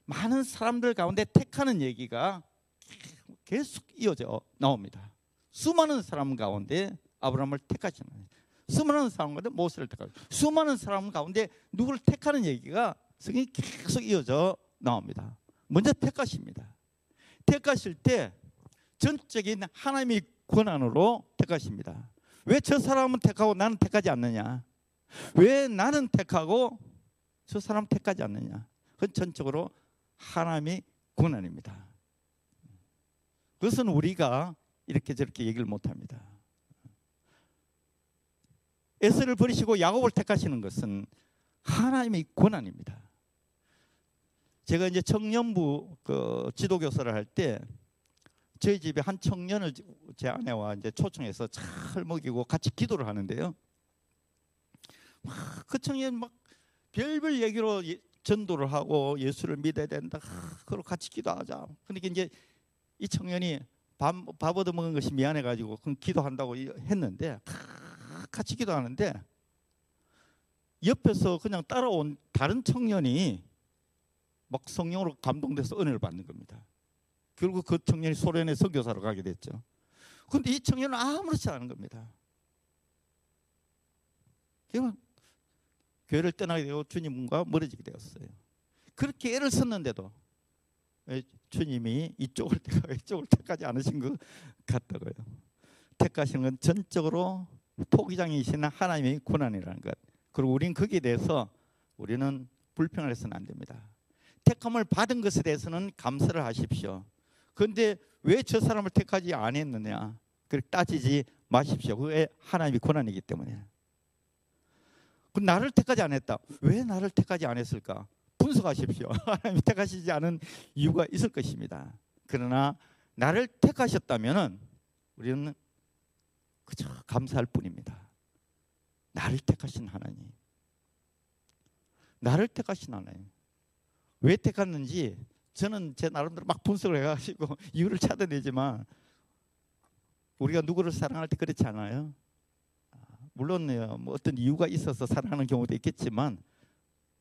많은 사람들 가운데 택하는 얘기가 계속 이어져 나옵니다. 수많은 사람 가운데 아브라함을 택하시는 수많은 사람 가운데 모세를 택하고 수많은 사람 가운데 누구를 택하는 얘기가 성경이 계속 이어져 나옵니다. 먼저 택하십니다. 택하실 때 전적인 하나님의 권한으로 택하십니다. 왜 저 사람은 택하고 나는 택하지 않느냐? 왜 나는 택하고 저 사람 택하지 않느냐? 그건 전적으로 하나님의 권한입니다. 그것은 우리가 이렇게 저렇게 얘기를 못합니다. 에스를 버리시고 야곱을 택하시는 것은 하나님의 권한입니다. 제가 이제 청년부 그 지도교사를 할때 저희 집에 한 청년을 제 아내와 이제 초청해서 잘 먹이고 같이 기도를 하는데요. 그 청년 막 별별 얘기로 전도를 하고 예수를 믿어야 된다. 그리고 같이 기도하자. 그러니까 이제 이 청년이 밥, 밥 얻어 먹은 것이 미안해 가지고 그럼 기도한다고 했는데 같이 기도하는데 옆에서 그냥 따라온 다른 청년이 막 성령으로 감동돼서 은혜를 받는 겁니다. 결국 그 청년이 소련의 선교사로 가게 됐죠. 그런데 이 청년은 아무렇지 않은 겁니다. 그냥 교회를 떠나게 되고 주님과 멀어지게 되었어요. 그렇게 애를 썼는데도 주님이 이쪽을 택하고 이쪽을 택하지 않으신 것 같다고요. 택하시는 건 전적으로 토기장이신 하나님의 권한이라는 것. 그리고 우리는 거기에 대해서 우리는 불평을 해서는 안 됩니다. 택함을 받은 것에 대해서는 감사를 하십시오. 그런데 왜 저 사람을 택하지 않았느냐? 그렇게 따지지 마십시오. 그게 하나님의 권한이기 때문에. 그 나를 택하지 않았다. 왜 나를 택하지 않았을까? 분석하십시오. 하나님이 택하시지 않은 이유가 있을 것입니다. 그러나 나를 택하셨다면은 우리는 그저 감사할 뿐입니다. 나를 택하신 하나님. 나를 택하신 하나님. 왜 택했는지 저는 제 나름대로 막 분석을 해가지고 이유를 찾아내지만 우리가 누구를 사랑할 때 그렇지 않아요? 물론 뭐 어떤 이유가 있어서 사랑하는 경우도 있겠지만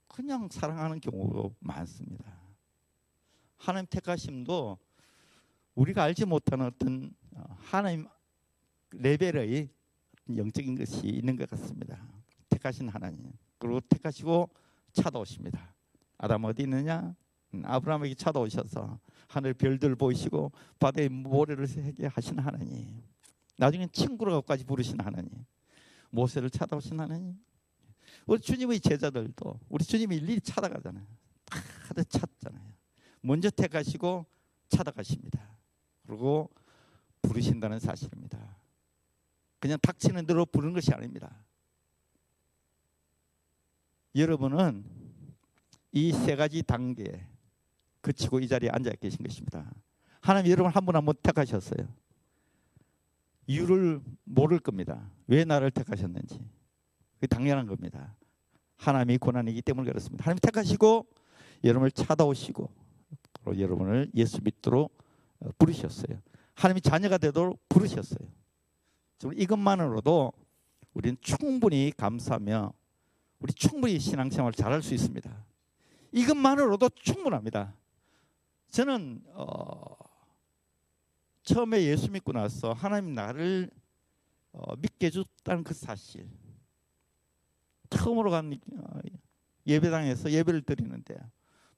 그냥 사랑하는 경우도 많습니다. 하나님 택하심도 우리가 알지 못하는 어떤 어, 하나님 레벨의 영적인 것이 있는 것 같습니다. 택하신 하나님 그리고 택하시고 찾아오십니다. 아담 어디 있느냐? 음, 아브라함에게 찾아오셔서 하늘 별들 보이시고 바다의 모래를 새게 하신 하나님. 나중에 친구로까지 부르신 하나님. 모세를 찾아오신 하나님. 우리 주님의 제자들도 우리 주님이 일일이 찾아가잖아요. 다들 찾잖아요. 먼저 택하시고 찾아가십니다. 그리고 부르신다는 사실입니다. 그냥 닥치는 대로 부르는 것이 아닙니다. 여러분은 이 세 가지 단계에 그치고 이 자리에 앉아 계신 것입니다. 하나님 여러분 한 분 한 분 택하셨어요. 이유를 모를 겁니다. 왜 나를 택하셨는지. 그 당연한 겁니다. 하나님이 고난이기 때문에 그렇습니다. 하나님 택하시고 여러분을 찾아오시고 여러분을 예수 믿도록 어, 부르셨어요. 하나님이 자녀가 되도록 부르셨어요. 이것만으로도 우리는 충분히 감사하며 우리 충분히 신앙생활 잘할 수 있습니다. 이것만으로도 충분합니다. 저는 어, 처음에 예수 믿고 나서 하나님 나를 어, 믿게 해줬다는 그 사실 처음으로 간 어, 예배당에서 예배를 드리는데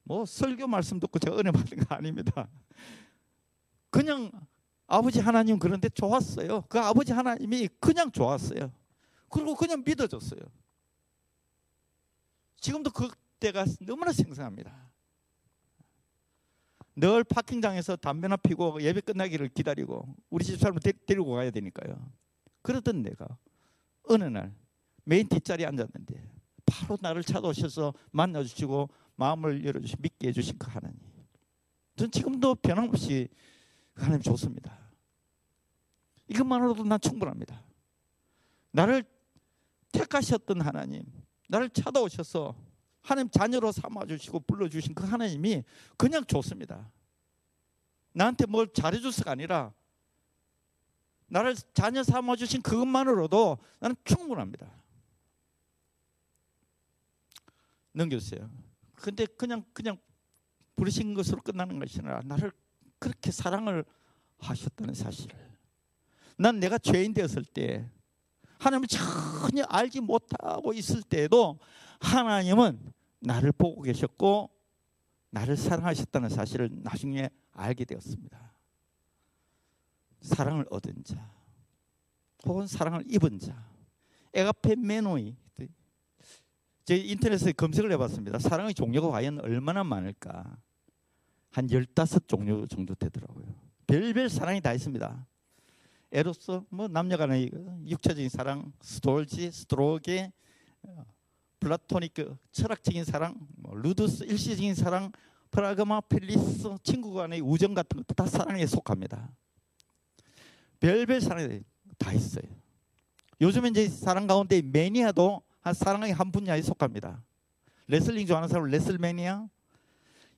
뭐 설교 말씀 듣고 제가 은혜 받은 거 아닙니다. 그냥 아버지 하나님 그런데 좋았어요. 그 아버지 하나님이 그냥 좋았어요. 그리고 그냥 믿어줬어요. 지금도 그때가 너무나 생생합니다. 늘 파킹장에서 담배나 피고 예배 끝나기를 기다리고 우리 집 사람을 데, 데리고 가야 되니까요. 그러던 내가 어느 날 메인 뒷자리에 앉았는데 바로 나를 찾아오셔서 만나주시고 마음을 열어주시 믿게 해주신 그 하나님. 전 지금도 변함없이 그 하나님 좋습니다. 이것만으로도 난 충분합니다. 나를 택하셨던 하나님, 나를 찾아오셔서 하나님 자녀로 삼아주시고 불러주신 그 하나님이 그냥 좋습니다. 나한테 뭘 잘해줘서가 아니라 나를 자녀 삼아주신 그것만으로도 나는 충분합니다. 넘겨주세요. 근데 그냥 그냥 부르신 것으로 끝나는 것이 아니라 나를 그렇게 사랑을 하셨다는 사실을 난 내가 죄인 되었을 때 하나님을 전혀 알지 못하고 있을 때에도 하나님은 나를 보고 계셨고 나를 사랑하셨다는 사실을 나중에 알게 되었습니다. 사랑을 얻은 자 혹은 사랑을 입은 자 에가페 메노이 제 인터넷에 검색을 해봤습니다. 사랑의 종류가 과연 얼마나 많을까? 한 15종류 정도 되더라고요. 별별 사랑이 다 있습니다. 에로스, 뭐 남녀간의 육체적인 사랑, 스톨지, 스트로게, 어, 플라토닉 그 철학적인 사랑, 뭐 루두스 일시적인 사랑, 프라그마, 필리아 친구 간의 우정 같은 것도 다 사랑에 속합니다. 별별 사랑이 다 있어요. 요즘 이제 사랑 가운데 매니아도 한 사랑의 한 분야에 속합니다. 레슬링 좋아하는 사람 레슬 매니아.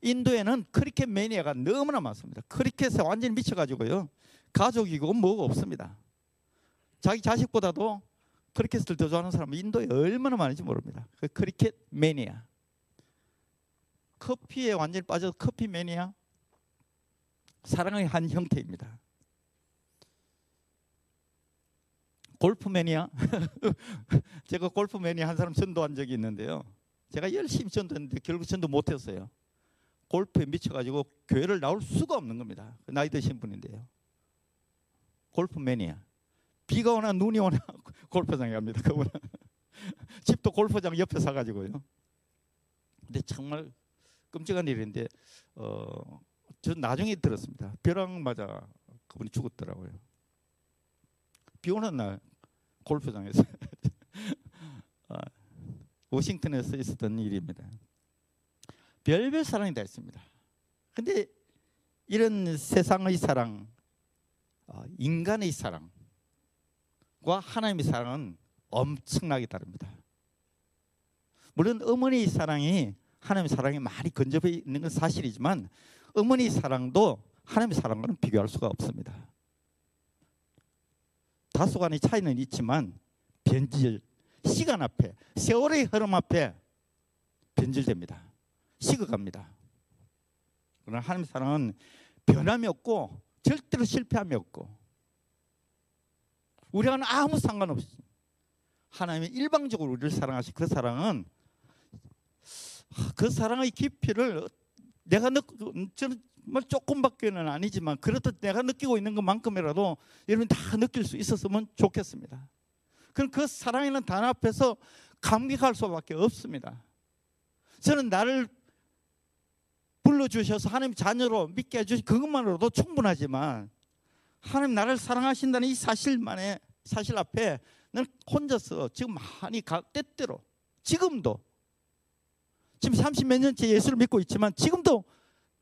인도에는 크리켓 매니아가 너무나 많습니다. 크리켓에 완전히 미쳐가지고요. 가족이고 뭐가 없습니다. 자기 자식보다도 크리켓을 더 좋아하는 사람은 인도에 얼마나 많은지 모릅니다. 그 크리켓 매니아. 커피에 완전히 빠져 커피 매니아. 사랑의 한 형태입니다. 골프 매니아. 제가 골프 매니아 한 사람 전도한 적이 있는데요. 제가 열심히 전도했는데 결국 전도 못했어요. 골프에 미쳐가지고 교회를 나올 수가 없는 겁니다. 그 나이 드신 분인데요. 골프 매니아. 비가 오나 눈이 오나 골프장에 갑니다. 그분은 집도 골프장 옆에 사가지고요. 근데 정말 끔찍한 일인데 어, 저 나중에 들었습니다. 벼락 맞아 그분이 죽었더라고요. 비 오는 날 골프장에서 아, 워싱턴에서 있었던 일입니다. 별별 사랑이 다 있습니다. 근데 이런 세상의 사랑, 어, 인간의 사랑 과 하나님의 사랑은 엄청나게 다릅니다. 물론 어머니의 사랑이 하나님의 사랑이 많이 근접해 있는 건 사실이지만 어머니의 사랑도 하나님의 사랑과는 비교할 수가 없습니다. 다소간의 차이는 있지만 변질, 시간 앞에, 세월의 흐름 앞에 변질됩니다. 식어갑니다. 그러나 하나님 사랑은 변함이 없고 절대로 실패함이 없고 우리와는 아무 상관없이 하나님이 일방적으로 우리를 사랑하시 그 사랑은 그 사랑의 깊이를 내가 느 저는 뭐 조금밖에는 아니지만 그렇듯 내가 느끼고 있는 것만큼이라도 여러분 다 느낄 수 있었으면 좋겠습니다. 그럼 그 사랑이라는 단어 앞에서 감격할 수밖에 없습니다. 저는 나를 불러주셔서 하나님 자녀로 믿게 해주신 그것만으로도 충분하지만 하나님 나를 사랑하신다는 이 사실만의 사실 앞에 나는 혼자서 지금 많이 가, 때때로 지금도 지금 30몇 년째 예수를 믿고 있지만 지금도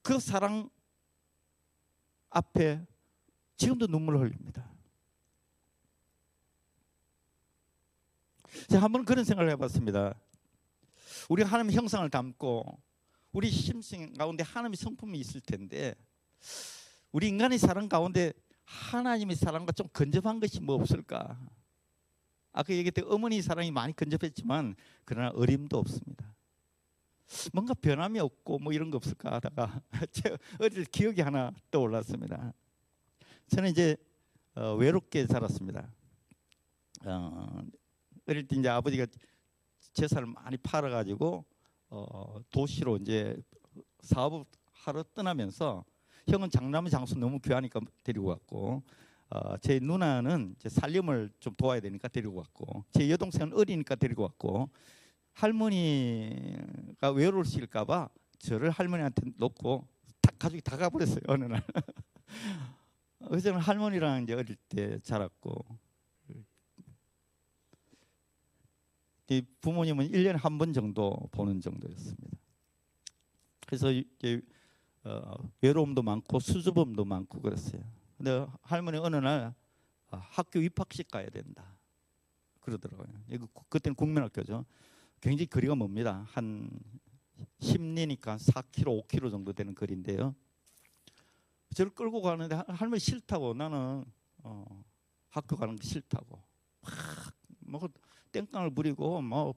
그 사랑 앞에 지금도 눈물을 흘립니다. 제가 한번 그런 생각을 해봤습니다. 우리가 하나님 형상을 담고 우리 심성 가운데 하나님의 성품이 있을 텐데 우리 인간의 사랑 가운데 하나님의 사랑과 좀 근접한 것이 뭐 없을까? 아까 얘기했던 어머니 사랑이 많이 근접했지만 그러나 어림도 없습니다. 뭔가 변함이 없고 뭐 이런 거 없을까 하다가 제 어릴 때 기억이 하나 떠올랐습니다. 저는 이제 어, 외롭게 살았습니다. 어, 어릴 때 이제 아버지가 재산을 많이 팔아가지고 어, 도시로 이제 사업을 하러 떠나면서 형은 장남 장수 너무 귀하니까 데리고 갔고 어, 제 누나는 이제 살림을 좀 도와야 되니까 데리고 갔고 제 여동생은 어리니까 데리고 갔고 할머니가 외로우실까봐 저를 할머니한테 놓고 다 가족이 다 가버렸어요 어느 날. 그래서 할머니랑 이제 어릴 때 자랐고 이 부모님은 1년에 한 번 정도 보는 정도였습니다. 그래서 이제 어, 외로움도 많고 수줍음도 많고 그랬어요. 근데 할머니 어느 날 아, 학교 입학식 가야 된다 그러더라고요. 이거 그- 그때는 국민학교죠. 굉장히 거리가 멉니다. 한 10리니까 한 4km, 5km 정도 되는 거리인데요. 저를 끌고 가는데 할- 할머니 싫다고 나는 어, 학교 가는 게 싫다고 막뭐 땡깡을 부리고 뭐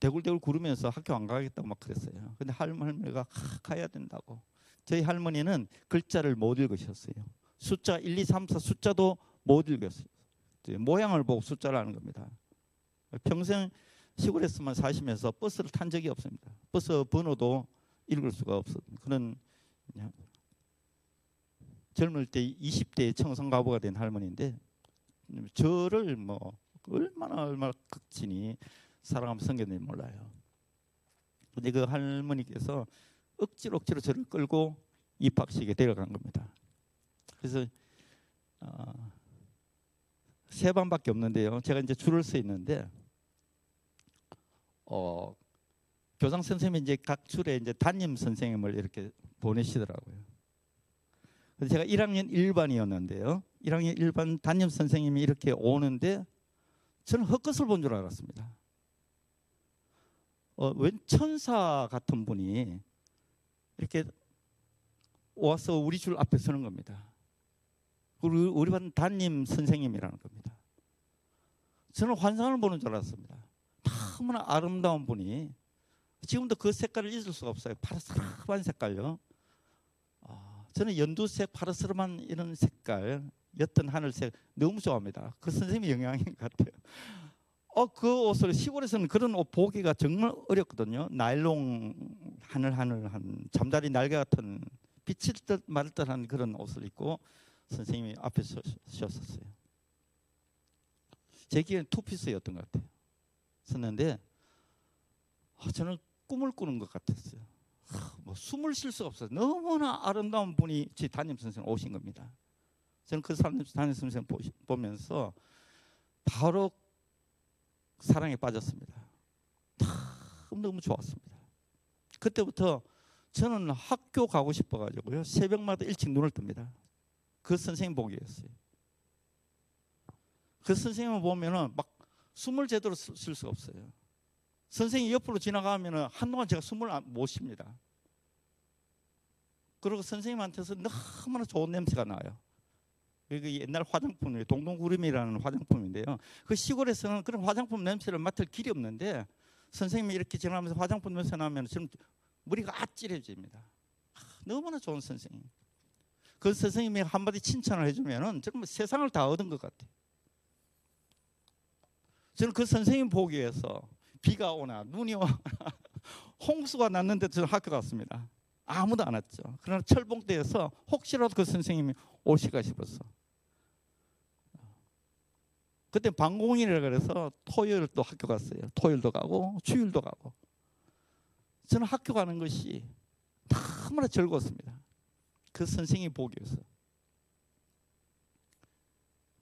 대굴대굴 구르면서 학교 안 가겠다고 막 그랬어요. 근데 할머니가 하, 가야 된다고. 저희 할머니는 글자를 못 읽으셨어요. 숫자 1, 2, 3, 4 숫자도 못 읽었어요. 모양을 보고 숫자를 아는 겁니다. 평생 시골에서만 사시면서 버스를 탄 적이 없습니다. 버스 번호도 읽을 수가 없었 그런 젊을 때 20대 청성가부가 된 할머니인데 저를 뭐 얼마나 얼마나 극진히 사랑하면 성경을 몰라요. 근데 그 할머니께서 억지로 억지로 저를 끌고 입학식에 데려간 겁니다. 그래서 어, 세 반밖에 없는데요. 제가 이제 줄을 서 있는데 어, 교장 선생님이 이제 각 줄에 이제 담임 선생님을 이렇게 보내시더라고요. 그래서 제가 1학년 1반이었는데요. 1학년 1반 담임 선생님이 이렇게 오는데 저는 헛것을 본 줄 알았습니다. 어, 웬 천사 같은 분이 이렇게 와서 우리 줄 앞에 서는 겁니다. 그리고 우리 반 담임 선생님이라는 겁니다. 저는 환상을 보는 줄 알았습니다. 너무나 아름다운 분이 지금도 그 색깔을 잊을 수가 없어요. 파란스름한 색깔요. 아, 저는 연두색, 파란스름한 이런 색깔, 옅은 하늘색 너무 좋아합니다. 그 선생님의 영향인 것 같아요. 어, 그 옷을 시골에서는 그런 옷 보기가 정말 어렵거든요. 나일론 하늘하늘한 잠자리 날개 같은 비칠 듯말 듯한 그런 옷을 입고 선생님이 앞에 서, 셨었어요. 제 기에는 투피스였던 것 같아요. 섰는데 아, 저는 꿈을 꾸는 것 같았어요. 아, 뭐 숨을 쉴 수가 없어요. 너무나 아름다운 분이 제 담임 선생 오신 겁니다. 저는 그 담임 선생 보시, 보면서 바로 사랑에 빠졌습니다. 너무 너무 좋았습니다. 그때부터 저는 학교 가고 싶어가지고요 새벽마다 일찍 눈을 뜹니다. 그 선생님 보기였어요. 그 선생님을 보면은 막 숨을 제대로 쉴 수가 없어요. 선생님 옆으로 지나가면은 한동안 제가 숨을 안- 못 쉽니다. 그리고 선생님한테서 너무나 좋은 냄새가 나요. 그 옛날 화장품이 동동구름이라는 화장품인데요. 그 시골에서는 그런 화장품 냄새를 맡을 길이 없는데 선생님이 이렇게 지나가면서 화장품 냄새 나면 지금 머리가 아찔해집니다. 아, 너무나 좋은 선생님. 그 선생님이 한마디 칭찬을 해주면은 정말 세상을 다 얻은 것 같아요. 저는 그 선생님 보기 위해서 비가 오나 눈이 오나 홍수가 났는데 저는 학교 갔습니다. 아무도 안 왔죠. 그러나 철봉대에서 혹시라도 그 선생님이 오실까 싶어서. 그때 방공일이라 그래서 토요일 또 학교 갔어요. 토요일도 가고 주일도 가고. 저는 학교 가는 것이 너무나 즐거웠습니다. 그 선생님이 보기 위해서.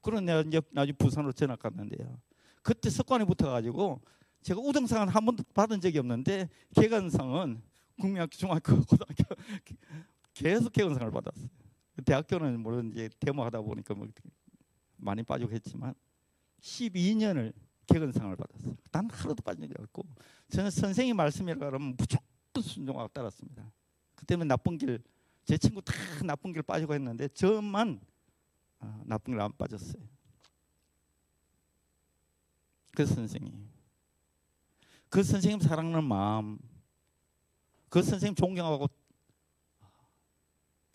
그런 내가 이제 나중에 부산으로 전학 갔는데요. 그때 석관이 붙어가지고 제가 우등상은 한 번도 받은 적이 없는데 개관상은 국민학교, 중학교, 고등학교 계속 개관상을 받았어요. 대학교는 물론 이제 데모하다 보니까 뭐 많이 빠지고 했지만 12년을 객언상을 받았어요. 단 하루도 빠진 적이 없고 저는 선생님 말씀이라 그러면 무조건 순종하고 따랐습니다. 그 때문에 나쁜 길 제 친구 다 나쁜 길 빠지고 했는데 저만 아, 나쁜 길 안 빠졌어요. 그 선생님, 그 선생님 사랑하는 마음, 그 선생님 존경하고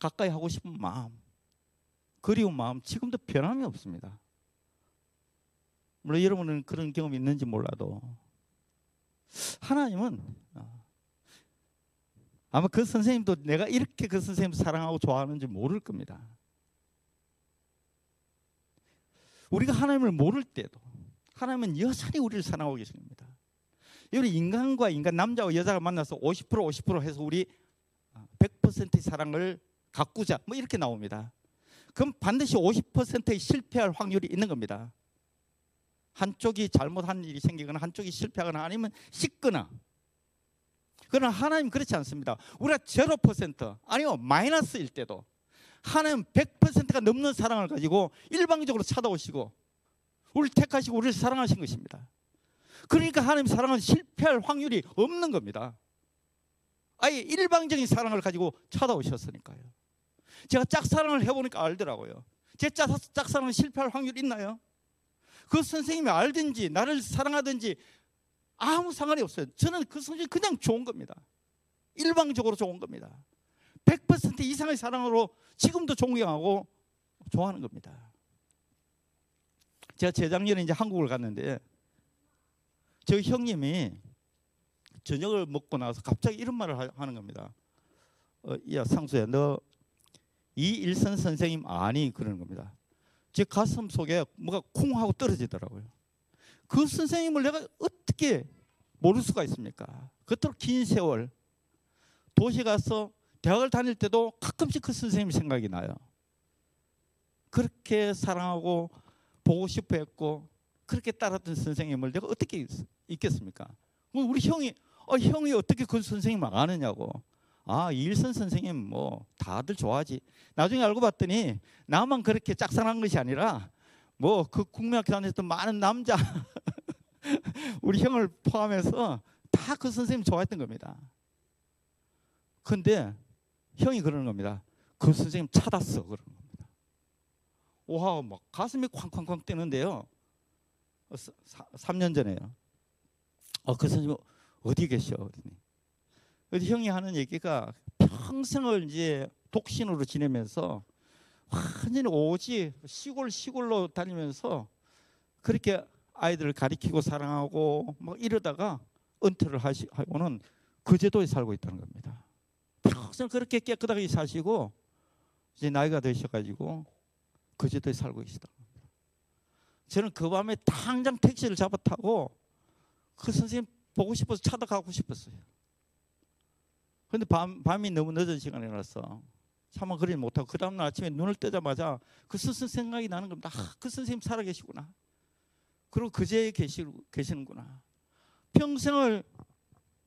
가까이 하고 싶은 마음, 그리운 마음 지금도 변함이 없습니다. 물론 여러분은 그런 경험이 있는지 몰라도 하나님은 어, 아마 그 선생님도 내가 이렇게 그 선생님 사랑하고 좋아하는지 모를 겁니다. 우리가 하나님을 모를 때도 하나님은 여전히 우리를 사랑하고 계십니다. 우리 인간과 인간 남자와 여자가 만나서 50% 50% 해서 우리 100%의 사랑을 가꾸자 뭐 이렇게 나옵니다. 그럼 반드시 50%의 실패할 확률이 있는 겁니다. 한쪽이 잘못한 일이 생기거나 한쪽이 실패하거나 아니면 식거나 그러나 하나님 그렇지 않습니다. 우리가 0% 아니요 마이너스일 때도 하나님 100%가 넘는 사랑을 가지고 일방적으로 찾아오시고 우리를 택하시고 우리를 사랑하신 것입니다. 그러니까 하나님 사랑은 실패할 확률이 없는 겁니다. 아예 일방적인 사랑을 가지고 찾아오셨으니까요. 제가 짝사랑을 해보니까 알더라고요. 제 짝, 짝사랑은 실패할 확률 있나요? 그 선생님이 알든지 나를 사랑하든지 아무 상관이 없어요. 저는 그 선생님이 그냥 좋은 겁니다. 일방적으로 좋은 겁니다. 100% 이상의 사랑으로 지금도 존경하고 좋아하는 겁니다. 제가 재작년에 이제 한국을 갔는데 저희 형님이 저녁을 먹고 나서 갑자기 이런 말을 하- 하는 겁니다. 어, 야 상수야 너 이일선 선생님 아니 그러는 겁니다. 제 가슴 속에 뭐가 콩 하고 떨어지더라고요. 그 선생님을 내가 어떻게 모를 수가 있습니까? 그토록 긴 세월 도시 가서 대학을 다닐 때도 가끔씩 그 선생님 생각이 나요. 그렇게 사랑하고 보고 싶어 했고 그렇게 따랐던 선생님을 내가 어떻게 있- 있겠습니까? 우리 형이 어, 형이 어떻게 그 선생님을 아느냐고. 아 일선 선생님 뭐 다들 좋아하지. 나중에 알고 봤더니 나만 그렇게 짝사랑한 것이 아니라 뭐 그 국민학교 다녔던 많은 남자 우리 형을 포함해서 다 그 선생님 좋아했던 겁니다. 근데 형이 그러는 겁니다. 그 선생님 찾았어 그러는 겁니다. 와, 막 가슴이 쾅쾅쾅 뛰는데요. 어, 3년 전에요. 어, 그 선생님 어디 계셔? 어디 형이 하는 얘기가 평생을 이제 독신으로 지내면서 완전히 오지 시골 시골로 다니면서 그렇게 아이들을 가리키고 사랑하고 막 이러다가 은퇴를 하시, 하고는 그 제도에 살고 있다는 겁니다. 평생 그렇게 깨끗하게 사시고 이제 나이가 드셔가지고 그 제도에 살고 계시다. 저는 그 밤에 당장 택시를 잡아 타고 그 선생님 보고 싶어서 찾아가고 싶었어요. 근데 밤, 밤이 너무 늦은 시간이라서 차마 그러지 못하고 그 다음날 아침에 눈을 뜨자마자 그 선생 생각이 나는 겁니다. 아, 그 선생님 살아계시구나. 그리고 그제에 계시, 계시는구나. 평생을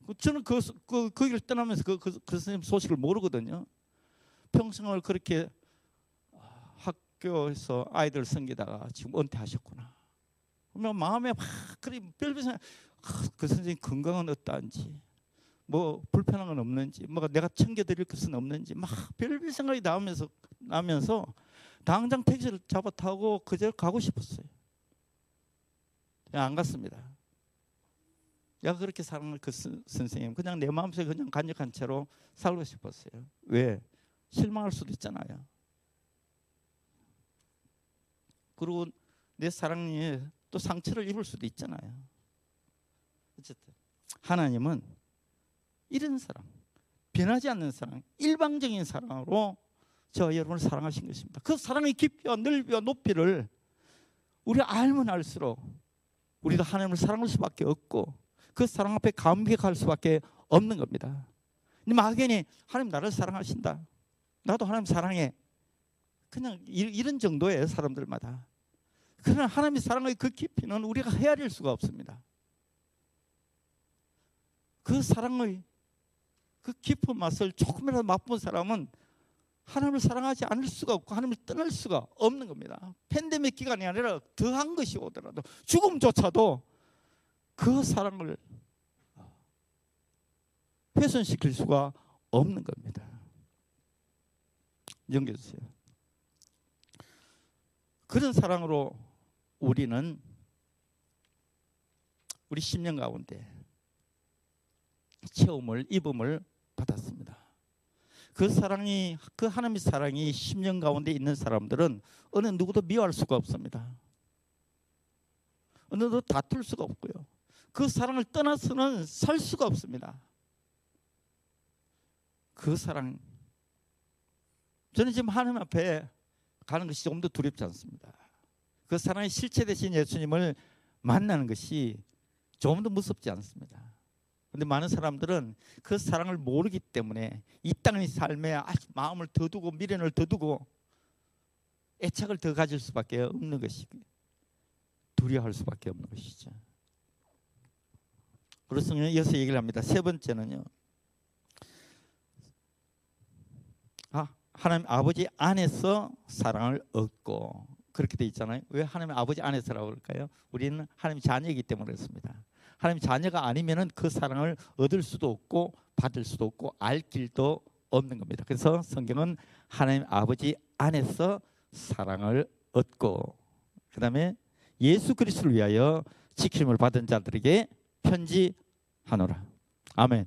그 저는 그, 그, 그 길을 떠나면서 그, 그, 그 선생님 소식을 모르거든요. 평생을 그렇게 학교에서 아이들 섬기다가 지금 은퇴하셨구나. 그러면 마음에 막 그리 별별 생각, 아, 그 선생님 건강은 어떠한지, 뭐 불편한 건 없는지, 뭐가 내가 챙겨드릴 것은 없는지, 막 별별 생각이 나면서 나면서 당장 택시를 잡아 타고 그제로 가고 싶었어요. 안 갔습니다. 내가 그렇게 사랑할 그 선- 선생님 그냥 내 마음속에 그냥 간직한 채로 살고 싶었어요. 왜? 실망할 수도 있잖아요. 그리고 내 사랑에 또 상처를 입을 수도 있잖아요. 하나님은 이런 사랑, 변하지 않는 사랑, 일방적인 사랑으로 저 여러분을 사랑하신 것입니다. 그 사랑의 깊이와 넓이와 높이를 우리가 알면 알수록 우리도 하나님을 사랑할 수밖에 없고 그 사랑 앞에 감격할 수밖에 없는 겁니다. 막연히 하나님 나를 사랑하신다. 나도 하나님 사랑해. 그냥 이- 이런 정도의 사람들마다. 그러나 하나님의 사랑의 그 깊이는 우리가 헤아릴 수가 없습니다. 그 사랑의 그 깊은 맛을 조금이라도 맛본 사람은 하나님을 사랑하지 않을 수가 없고 하나님을 떠날 수가 없는 겁니다. 팬데믹 기간이 아니라 더한 것이 오더라도 죽음조차도 그 사랑을 훼손시킬 수가 없는 겁니다. 넘겨주세요. 그런 사랑으로 우리는 우리 10년 가운데 체험을 입음을 받았습니다. 그 사랑이 그 하나님의 사랑이 10년 가운데 있는 사람들은 어느 누구도 미워할 수가 없습니다. 어느 누구도 다툴 수가 없고요. 그 사랑을 떠나서는 살 수가 없습니다. 그 사랑 저는 지금 하나님 앞에 가는 것이 조금 더 두렵지 않습니다. 그 사랑의 실체 되신 예수님을 만나는 것이 조금 더 무섭지 않습니다. 근데 많은 사람들은 그 사랑을 모르기 때문에 이 땅의 삶에 마음을 더 두고 미련을 더 두고 애착을 더 가질 수밖에 없는 것이 두려워할 수밖에 없는 것이죠. 그래서 이어서 얘기를 합니다. 세 번째는요. 아, 하나님 아버지 안에서 사랑을 얻고 그렇게 돼 있잖아요. 왜 하나님 아버지 안에서라고 그럴까요? 우리는 하나님 자녀이기 때문에 그렇습니다. 하나님 자녀가 아니면은 그 사랑을 얻을 수도 없고 받을 수도 없고 알 길도 없는 겁니다. 그래서 성경은 하나님 아버지 안에서 사랑을 얻고 그다음에 예수 그리스도를 위하여 지킴을 받은 자들에게 편지하노라. 아멘.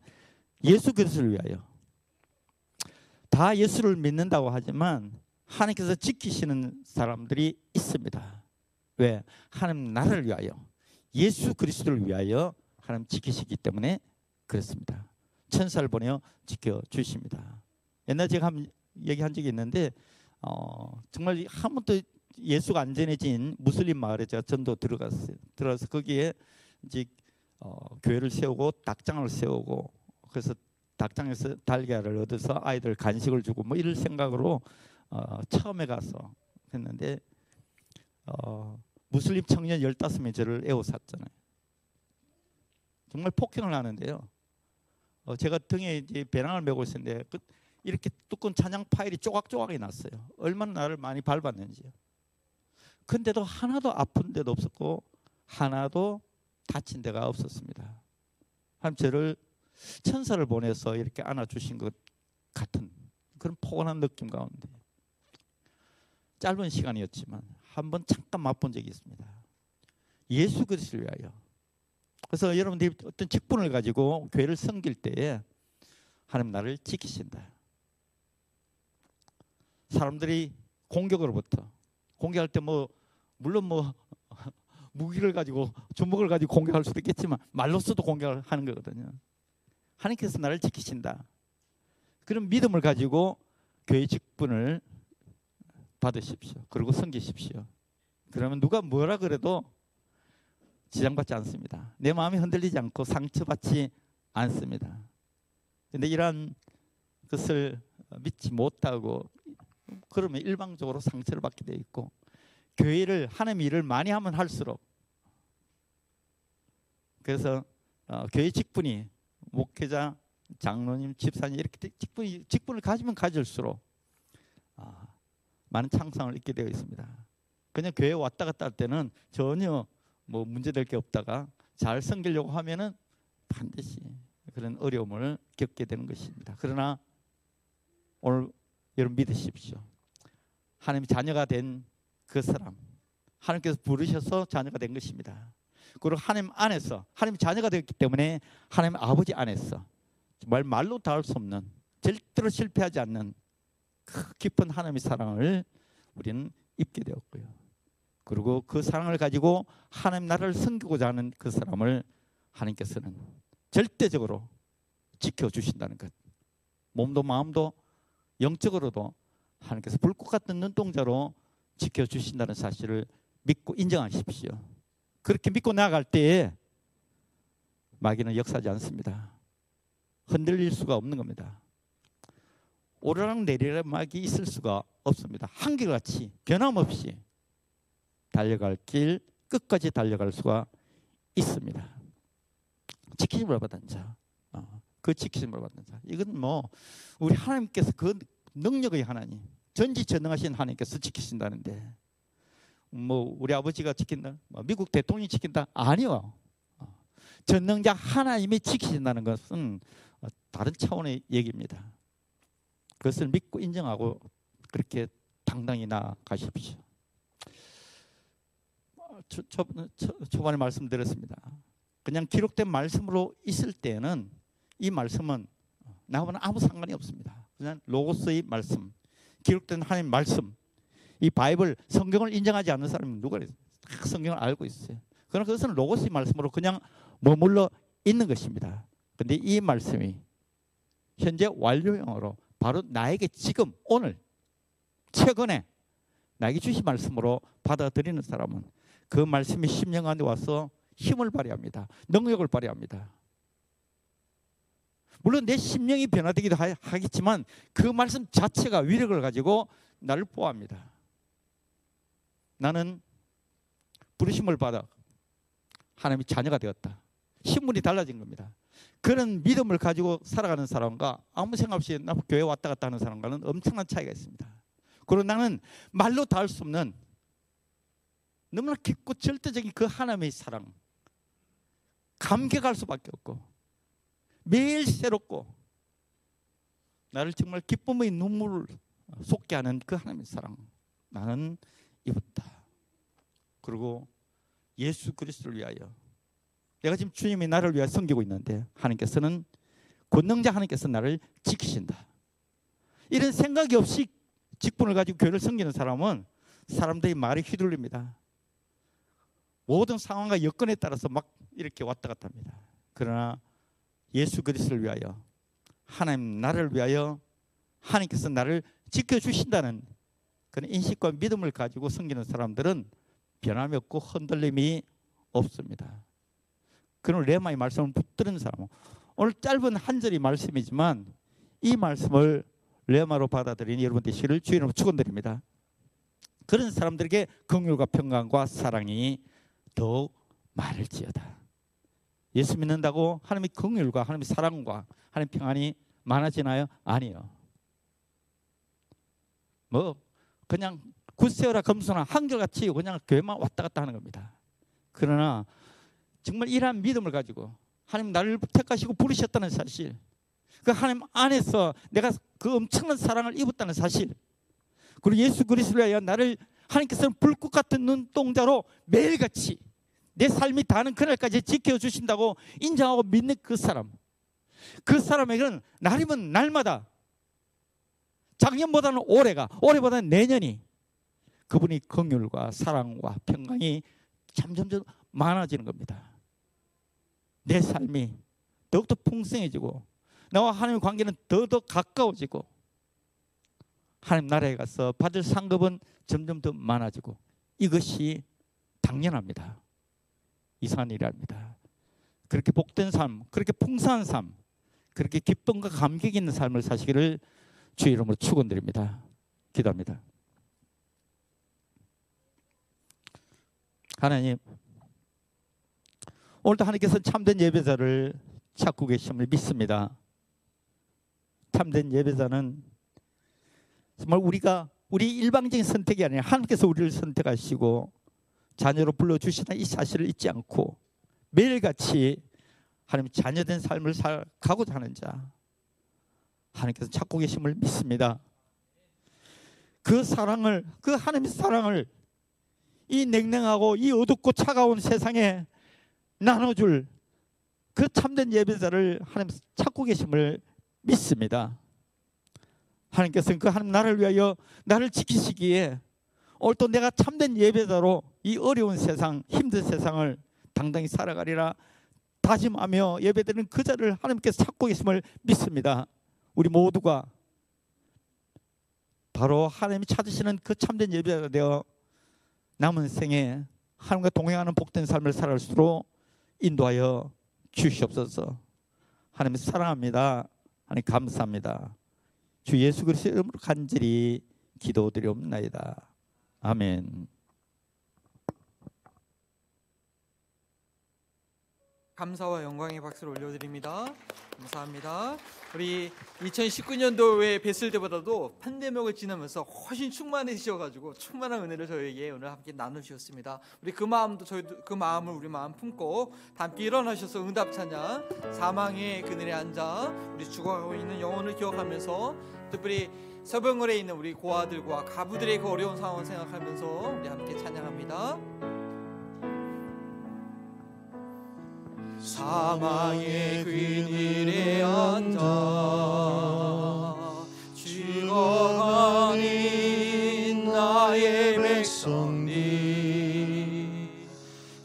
예수 그리스도를 위하여 다 예수를 믿는다고 하지만 하나님께서 지키시는 사람들이 있습니다. 왜? 하나님 나라를 위하여 예수 그리스도를 위하여 하나님 지키시기 때문에 그렇습니다. 천사를 보내어 지켜 주십니다. 옛날 제가 한 얘기한 적이 있는데 어, 정말 한 번도 예수가 안전해진 무슬림 마을에 제가 전도 들어갔어요. 들어가서 거기에 이제 어, 교회를 세우고 닭장을 세우고 그래서 닭장에서 달걀을 얻어서 아이들 간식을 주고 뭐 이럴 생각으로 어, 처음에 가서 했는데 어, 무슬림 청년 15명이 저를 애워쌌잖아요. 정말 폭행을 하는데요. 어, 제가 등에 이제 배낭을 메고 있었는데 그 이렇게 두꺼운 찬양 파일이 조각조각이 났어요. 얼마나 나를 많이 밟았는지요. 근데도 하나도 아픈 데도 없었고 하나도 다친 데가 없었습니다. 하나님 저를 천사를 보내서 이렇게 안아주신 것 같은 그런 포근한 느낌 가운데 짧은 시간이었지만 한번 잠깐 맛본 적이 있습니다. 예수 그리스도를 위하여. 그래서 여러분들이 어떤 직분을 가지고 교회를 섬길 때에 하나님 나를 지키신다. 사람들이 공격으로부터 공격할 때 뭐 물론 뭐 무기를 가지고 주먹을 가지고 공격할 수도 있겠지만 말로서도 공격을 하는 거거든요. 하나님께서 나를 지키신다. 그런 믿음을 가지고 교회 직분을 받으십시오. 그리고 섬기십시오. 그러면 누가 뭐라 그래도 지장받지 않습니다. 내 마음이 흔들리지 않고 상처받지 않습니다. 근데 이러한 것을 믿지 못하고 그러면 일방적으로 상처를 받게 돼 있고 교회를 하나님 일을 많이 하면 할수록 그래서 어, 교회 직분이 목회자, 장로님, 집사님 이렇게 직분이 직분을 가지면 가질수록 아, 많은 창상을 잊게 되어 있습니다. 그냥 교회 왔다 갔다 할 때는 전혀 뭐 문제될 게 없다가 잘 섬기려고 하면은 반드시 그런 어려움을 겪게 되는 것입니다. 그러나 오늘 여러분 믿으십시오. 하나님 자녀가 된 그 사람 하나님께서 부르셔서 자녀가 된 것입니다. 그리고 하나님 안에서 하나님 자녀가 되었기 때문에 하나님 아버지 안에서 정말 말로 다 할 수 없는 절대로 실패하지 않는 그 깊은 하나님의 사랑을 우리는 입게 되었고요. 그리고 그 사랑을 가지고 하나님 나라를 섬기고자 하는 그 사람을 하나님께서는 절대적으로 지켜 주신다는 것. 몸도 마음도 영적으로도 하나님께서 불꽃 같은 눈동자로 지켜 주신다는 사실을 믿고 인정하십시오. 그렇게 믿고 나아갈 때에 마귀는 역사하지 않습니다. 흔들릴 수가 없는 겁니다. 오르락 내리락 막이 있을 수가 없습니다. 한결같이 변함없이 달려갈 길 끝까지 달려갈 수가 있습니다. 지키심을 받은 자, 어, 그 지키심을 받는 자. 이건 뭐 우리 하나님께서 그 능력의 하나님, 전지전능하신 하나님께서 지키신다는데 뭐 우리 아버지가 지킨다, 뭐 미국 대통령이 지킨다 아니요. 어, 전능자 하나님이 지키신다는 것은 어, 다른 차원의 얘기입니다. 그것을 믿고 인정하고 그렇게 당당히 나가십시오. 어, 초, 초, 초, 초 반에 말씀드렸습니다. 그냥 기록된 말씀으로 있을 때는 이 말씀은 나와는 아무 상관이 없습니다. 그냥 로고스의 말씀, 기록된 하나님 말씀, 이 바이블 성경을 인정하지 않는 사람은 누가? 다 성경을 알고 있어요. 그러나 그것은 로고스의 말씀으로 그냥 머물러 있는 것입니다. 근데 이 말씀이 현재 완료형으로 바로 나에게 지금 오늘 최근에 나에게 주신 말씀으로 받아들이는 사람은 그 말씀이 심령 안에 와서 힘을 발휘합니다. 능력을 발휘합니다. 물론 내 심령이 변화되기도 하- 하겠지만 그 말씀 자체가 위력을 가지고 나를 보호합니다. 나는 부르심을 받아 하나님의 자녀가 되었다. 신분이 달라진 겁니다. 그런 믿음을 가지고 살아가는 사람과 아무 생각 없이 나 교회 왔다 갔다 하는 사람과는 엄청난 차이가 있습니다. 그리고 나는 말로 다할수 없는 너무나 깊고 절대적인 그 하나님의 사랑 감격할 수밖에 없고 매일 새롭고 나를 정말 기쁨의 눈물을 쏟게 하는 그 하나님의 사랑 나는 입었다. 그리고 예수 그리스도를 위하여 내가 지금 주님이 나를 위하여 섬기고 있는데 하나님께서는 권능자 하나님께서 나를 지키신다. 이런 생각이 없이 직분을 가지고 교회를 섬기는 사람은 사람들이 말에 휘둘립니다. 모든 상황과 여건에 따라서 막 이렇게 왔다 갔다 합니다. 그러나 예수 그리스도를 위하여 하나님 나를 위하여 하나님께서 나를 지켜 주신다는 그런 인식과 믿음을 가지고 섬기는 사람들은 변함이 없고 흔들림이 없습니다. 그런 레마의 말씀을 붙드는 사람은 오늘 짧은 한 절의 말씀이지만 이 말씀을 레마로 받아들인 여러분 되시기를 주의로 축원드립니다. 그런 사람들에게 긍휼과 평강과 사랑이 더욱 많을지어다. 예수 믿는다고 하나님의 긍휼과 하나님의 사랑과 하나님의 평안이 많아지나요? 아니요. 뭐 그냥 굳세어라 검소나 한결같이 그냥 교회만 왔다 갔다 하는 겁니다. 그러나 정말 이러한 믿음을 가지고 하나님 나를 택하시고 부르셨다는 사실 그 하나님 안에서 내가 그 엄청난 사랑을 입었다는 사실 그리고 예수 그리스도를 위하여 나를 하나님께서는 불꽃 같은 눈동자로 매일같이 내 삶이 다는 그날까지 지켜주신다고 인정하고 믿는 그 사람 그 사람에게는 날이면 날마다 작년보다는 올해가 올해보다는 내년이 그분이 긍휼과 사랑과 평강이 점점점 많아지는 겁니다. 내 삶이 더욱더 풍성해지고 나와 하나님의 관계는 더더 가까워지고 하나님 나라에 가서 받을 상급은 점점 더 많아지고 이것이 당연합니다. 이상한 일이 아닙니다. 그렇게 복된 삶, 그렇게 풍성한 삶, 그렇게 기쁨과 감격 있는 삶을 사시기를 주의 이름으로 축원드립니다. 기도합니다. 하나님, 오늘도 하나님께서 참된 예배자를 찾고 계심을 믿습니다. 참된 예배자는 정말 우리가 우리 일방적인 선택이 아니라 하나님께서 우리를 선택하시고 자녀로 불러주시는 이 사실을 잊지 않고 매일같이 하나님 자녀된 삶을 살가고자 하는 자 하나님께서 찾고 계심을 믿습니다. 그 사랑을 그 하나님의 사랑을 이 냉랭하고 이 어둡고 차가운 세상에 나눠줄 그 참된 예배자를 하나님 찾고 계심을 믿습니다. 하나님께서는 그 하나님 나를 위하여 나를 지키시기에 오늘 또 내가 참된 예배자로 이 어려운 세상 힘든 세상을 당당히 살아가리라 다짐하며 예배드리는 그 자를 하나님께서 찾고 계심을 믿습니다. 우리 모두가 바로 하나님이 찾으시는 그 참된 예배자가 되어 남은 생에 하나님과 동행하는 복된 삶을 있도록 인도하여 주시옵소서. 하나님 사랑합니다. 하나님 감사합니다. 주 예수 그리스도의 이름으로 간절히 기도드리옵나이다. 아멘.
감사와 영광의 박수를 올려드립니다. 감사합니다. 우리 2019년도에 뵀을 때보다도 팬데믹을 지나면서 훨씬 충만해지셔가지고 충만한 은혜를 저에게 오늘 함께 나누셨습니다. 우리 그 마음도 저희 그 마음을 우리 마음 품고 다 함께 일어나셔서 응답 찬양 사망의 그늘에 앉아 우리 죽어가고 있는 영혼을 기억하면서 특별히 서병을에 있는 우리 고아들과 가부들의 그 어려운 상황을 생각하면서 우리 함께 찬양합니다. 사망의 그늘에 앉아 죽어가는 나의 백성들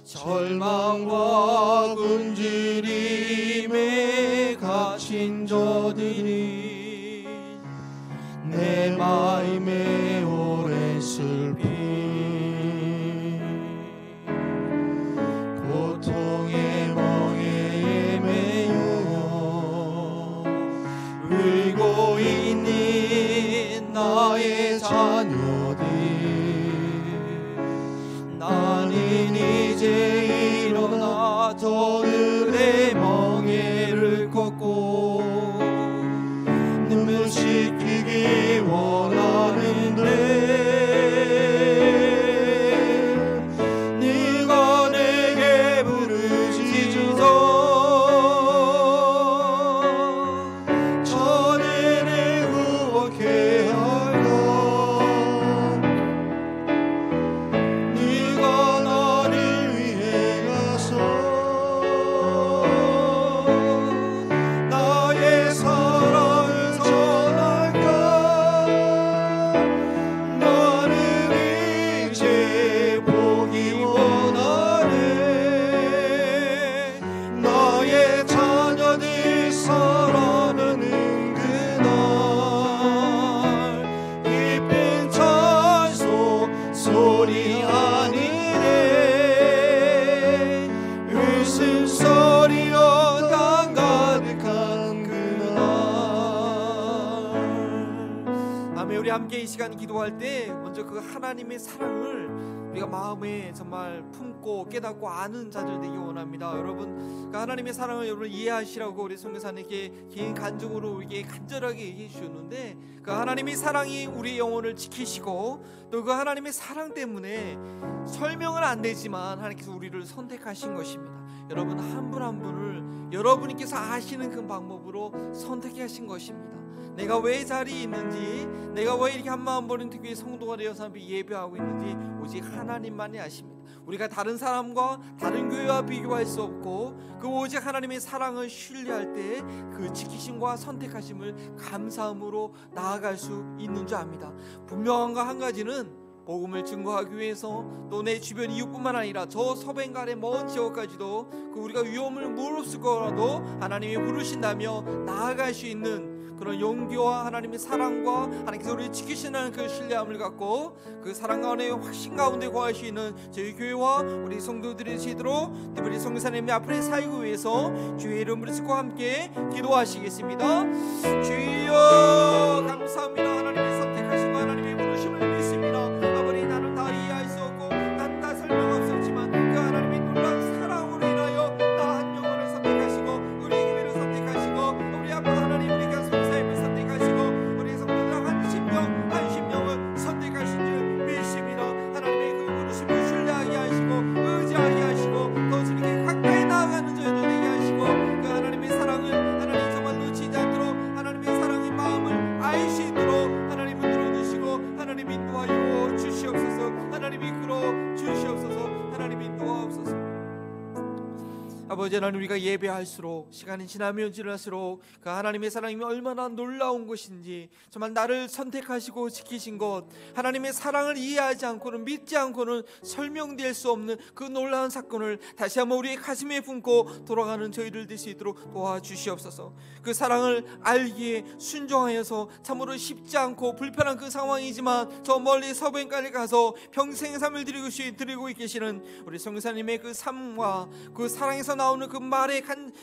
절망과 굶주림에 갇힌 저들이 내마 함께 이 시간 기도할 때 먼저 그 하나님의 사랑을 우리가 마음에 정말 품고 깨닫고 아는 자들 되기 원합니다. 여러분 그 하나님의 사랑을 여러분 이해하시라고 우리 성교사님께 긴 간증으로 우리에게 간절하게 얘기해 주셨는데 그 하나님의 사랑이 우리 영혼을 지키시고 또 그 하나님의 사랑 때문에 설명은 안 되지만 하나님께서 우리를 선택하신 것입니다. 여러분 한 분한 분을 여러분께서 아시는 그 방법으로 선택하신 것입니다 내가 왜 자리에 있는지 내가 왜 이렇게 한마음 버린 특유의 성도가 되어서 함께 예배하고 있는지 오직 하나님만이 아십니다. 우리가 다른 사람과 다른 교회와 비교할 수 없고 그 오직 하나님의 사랑을 신뢰할 때 그 지키심과 선택하심을 감사함으로 나아갈 수 있는 줄 압니다. 분명한 거 한 가지는 복음을 증거하기 위해서 또 내 주변 이웃뿐만 아니라 저 서ben갈의 먼 지역까지도 그 우리가 위험을 무릅쓸 거라도 하나님이 부르신다며 나아갈 수 있는 그런 용기와 하나님의 사랑과 하나님께서 우리를 지키시는 그 신뢰함을 갖고 그 사랑 가운데 확신 가운데 거할 수 있는 저희 교회와 우리 성도들이 되도록 특별히 성교사님의 앞으로의 사역을 위해서 주의 이름을 쓰고 함께 기도하시겠습니다. 주여 감사합니다. 하나님의 선택하신 거 하나님의 아버지 하나님 우리가 예배할수록 시간이 지나면 지날수록 그 하나님의 사랑이 얼마나 놀라운 것인지 정말 나를 선택하시고 지키신 것 하나님의 사랑을 이해하지 않고는 믿지 않고는 설명될 수 없는 그 놀라운 사건을 다시 한번 우리의 가슴에 품고 돌아가는 저희들 될수 있도록 도와주시옵소서. 그 사랑을 알기에 순종하여서 참으로 쉽지 않고 불편한 그 상황이지만 저 멀리 서변까지 가서 평생 삶을 드리고, 계시는 우리 성교사님의 그 삶과 그 사랑에서 나 오는 그 말의 간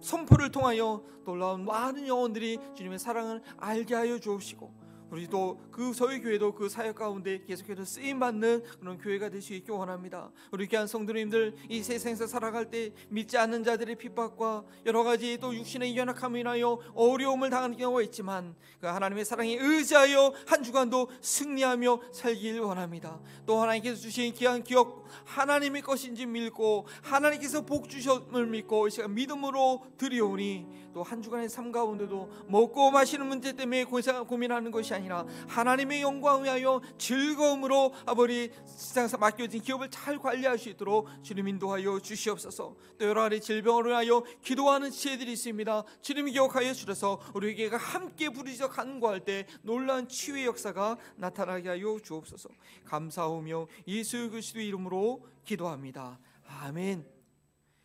선포를 통하여 놀라운 많은 영혼들이 주님의 사랑을 알게 하여 주옵시고 우리 또그 저희 교회도 그 사역 가운데 계속해서 쓰임 받는 그런 교회가 될 수 있기 원합니다. 우리 귀한 성도님들 이 세상에서 살아갈 때 믿지 않는 자들의 핍박과 여러 가지 또 육신의 연약함을 인하여 어려움을 당하는 경우가 있지만 그 하나님의 사랑에 의지하여 한 주간도 승리하며 살길 원합니다. 또 하나님께서 주신 귀한 기억 하나님의 것인지 믿고 하나님께서 복 주셨음을 믿고 이 시간 믿음으로 드리오니 또 한 주간의 삶 가운데도 먹고 마시는 문제 때문에 고민하는 것이 아니라 하나님의 영광을 위하여 즐거움으로 아버지 세상에서 맡겨진 기업을 잘 관리할 수 있도록 주님 인도하여 주시옵소서. 또 여러 가지 질병을 위하여 기도하는 지혜들이 있습니다. 주님 기억하여 주셔서 우리에게 함께 부르짖어 간구할 때 놀라운 치유의 역사가 나타나게 하여 주옵소서. 감사하며 예수 그리스도 이름으로 기도합니다. 아멘.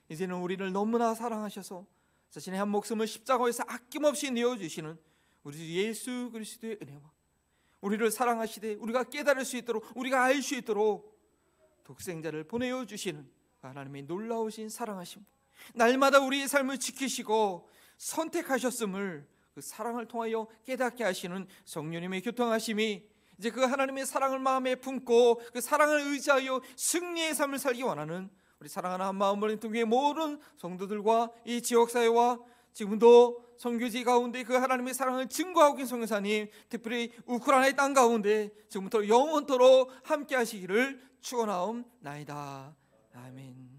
이제는 우리를 너무나 사랑하셔서 자신의 한 목숨을 십자가에서 아낌없이 내어주시는 우리 주 예수 그리스도의 은혜와 우리를 사랑하시되 우리가 깨달을 수 있도록 우리가 알 수 있도록 독생자를 보내어 주시는 하나님의 놀라우신 사랑하심 날마다 우리의 삶을 지키시고 선택하셨음을 그 사랑을 통하여 깨닫게 하시는 성령님의 교통하심이 이제 그 하나님의 사랑을 마음에 품고 그 사랑을 의지하여 승리의 삶을 살기 원하는 우리 사랑하는 한 마음을 통해 모든 성도들과 이 지역 사회와 지금도 선교지 가운데 그 하나님의 사랑을 증거하고 계신 성교사님 특별히 우크라이나의 땅 가운데 지금부터 영원토록 함께 하시기를 축원하옵나이다. 아멘.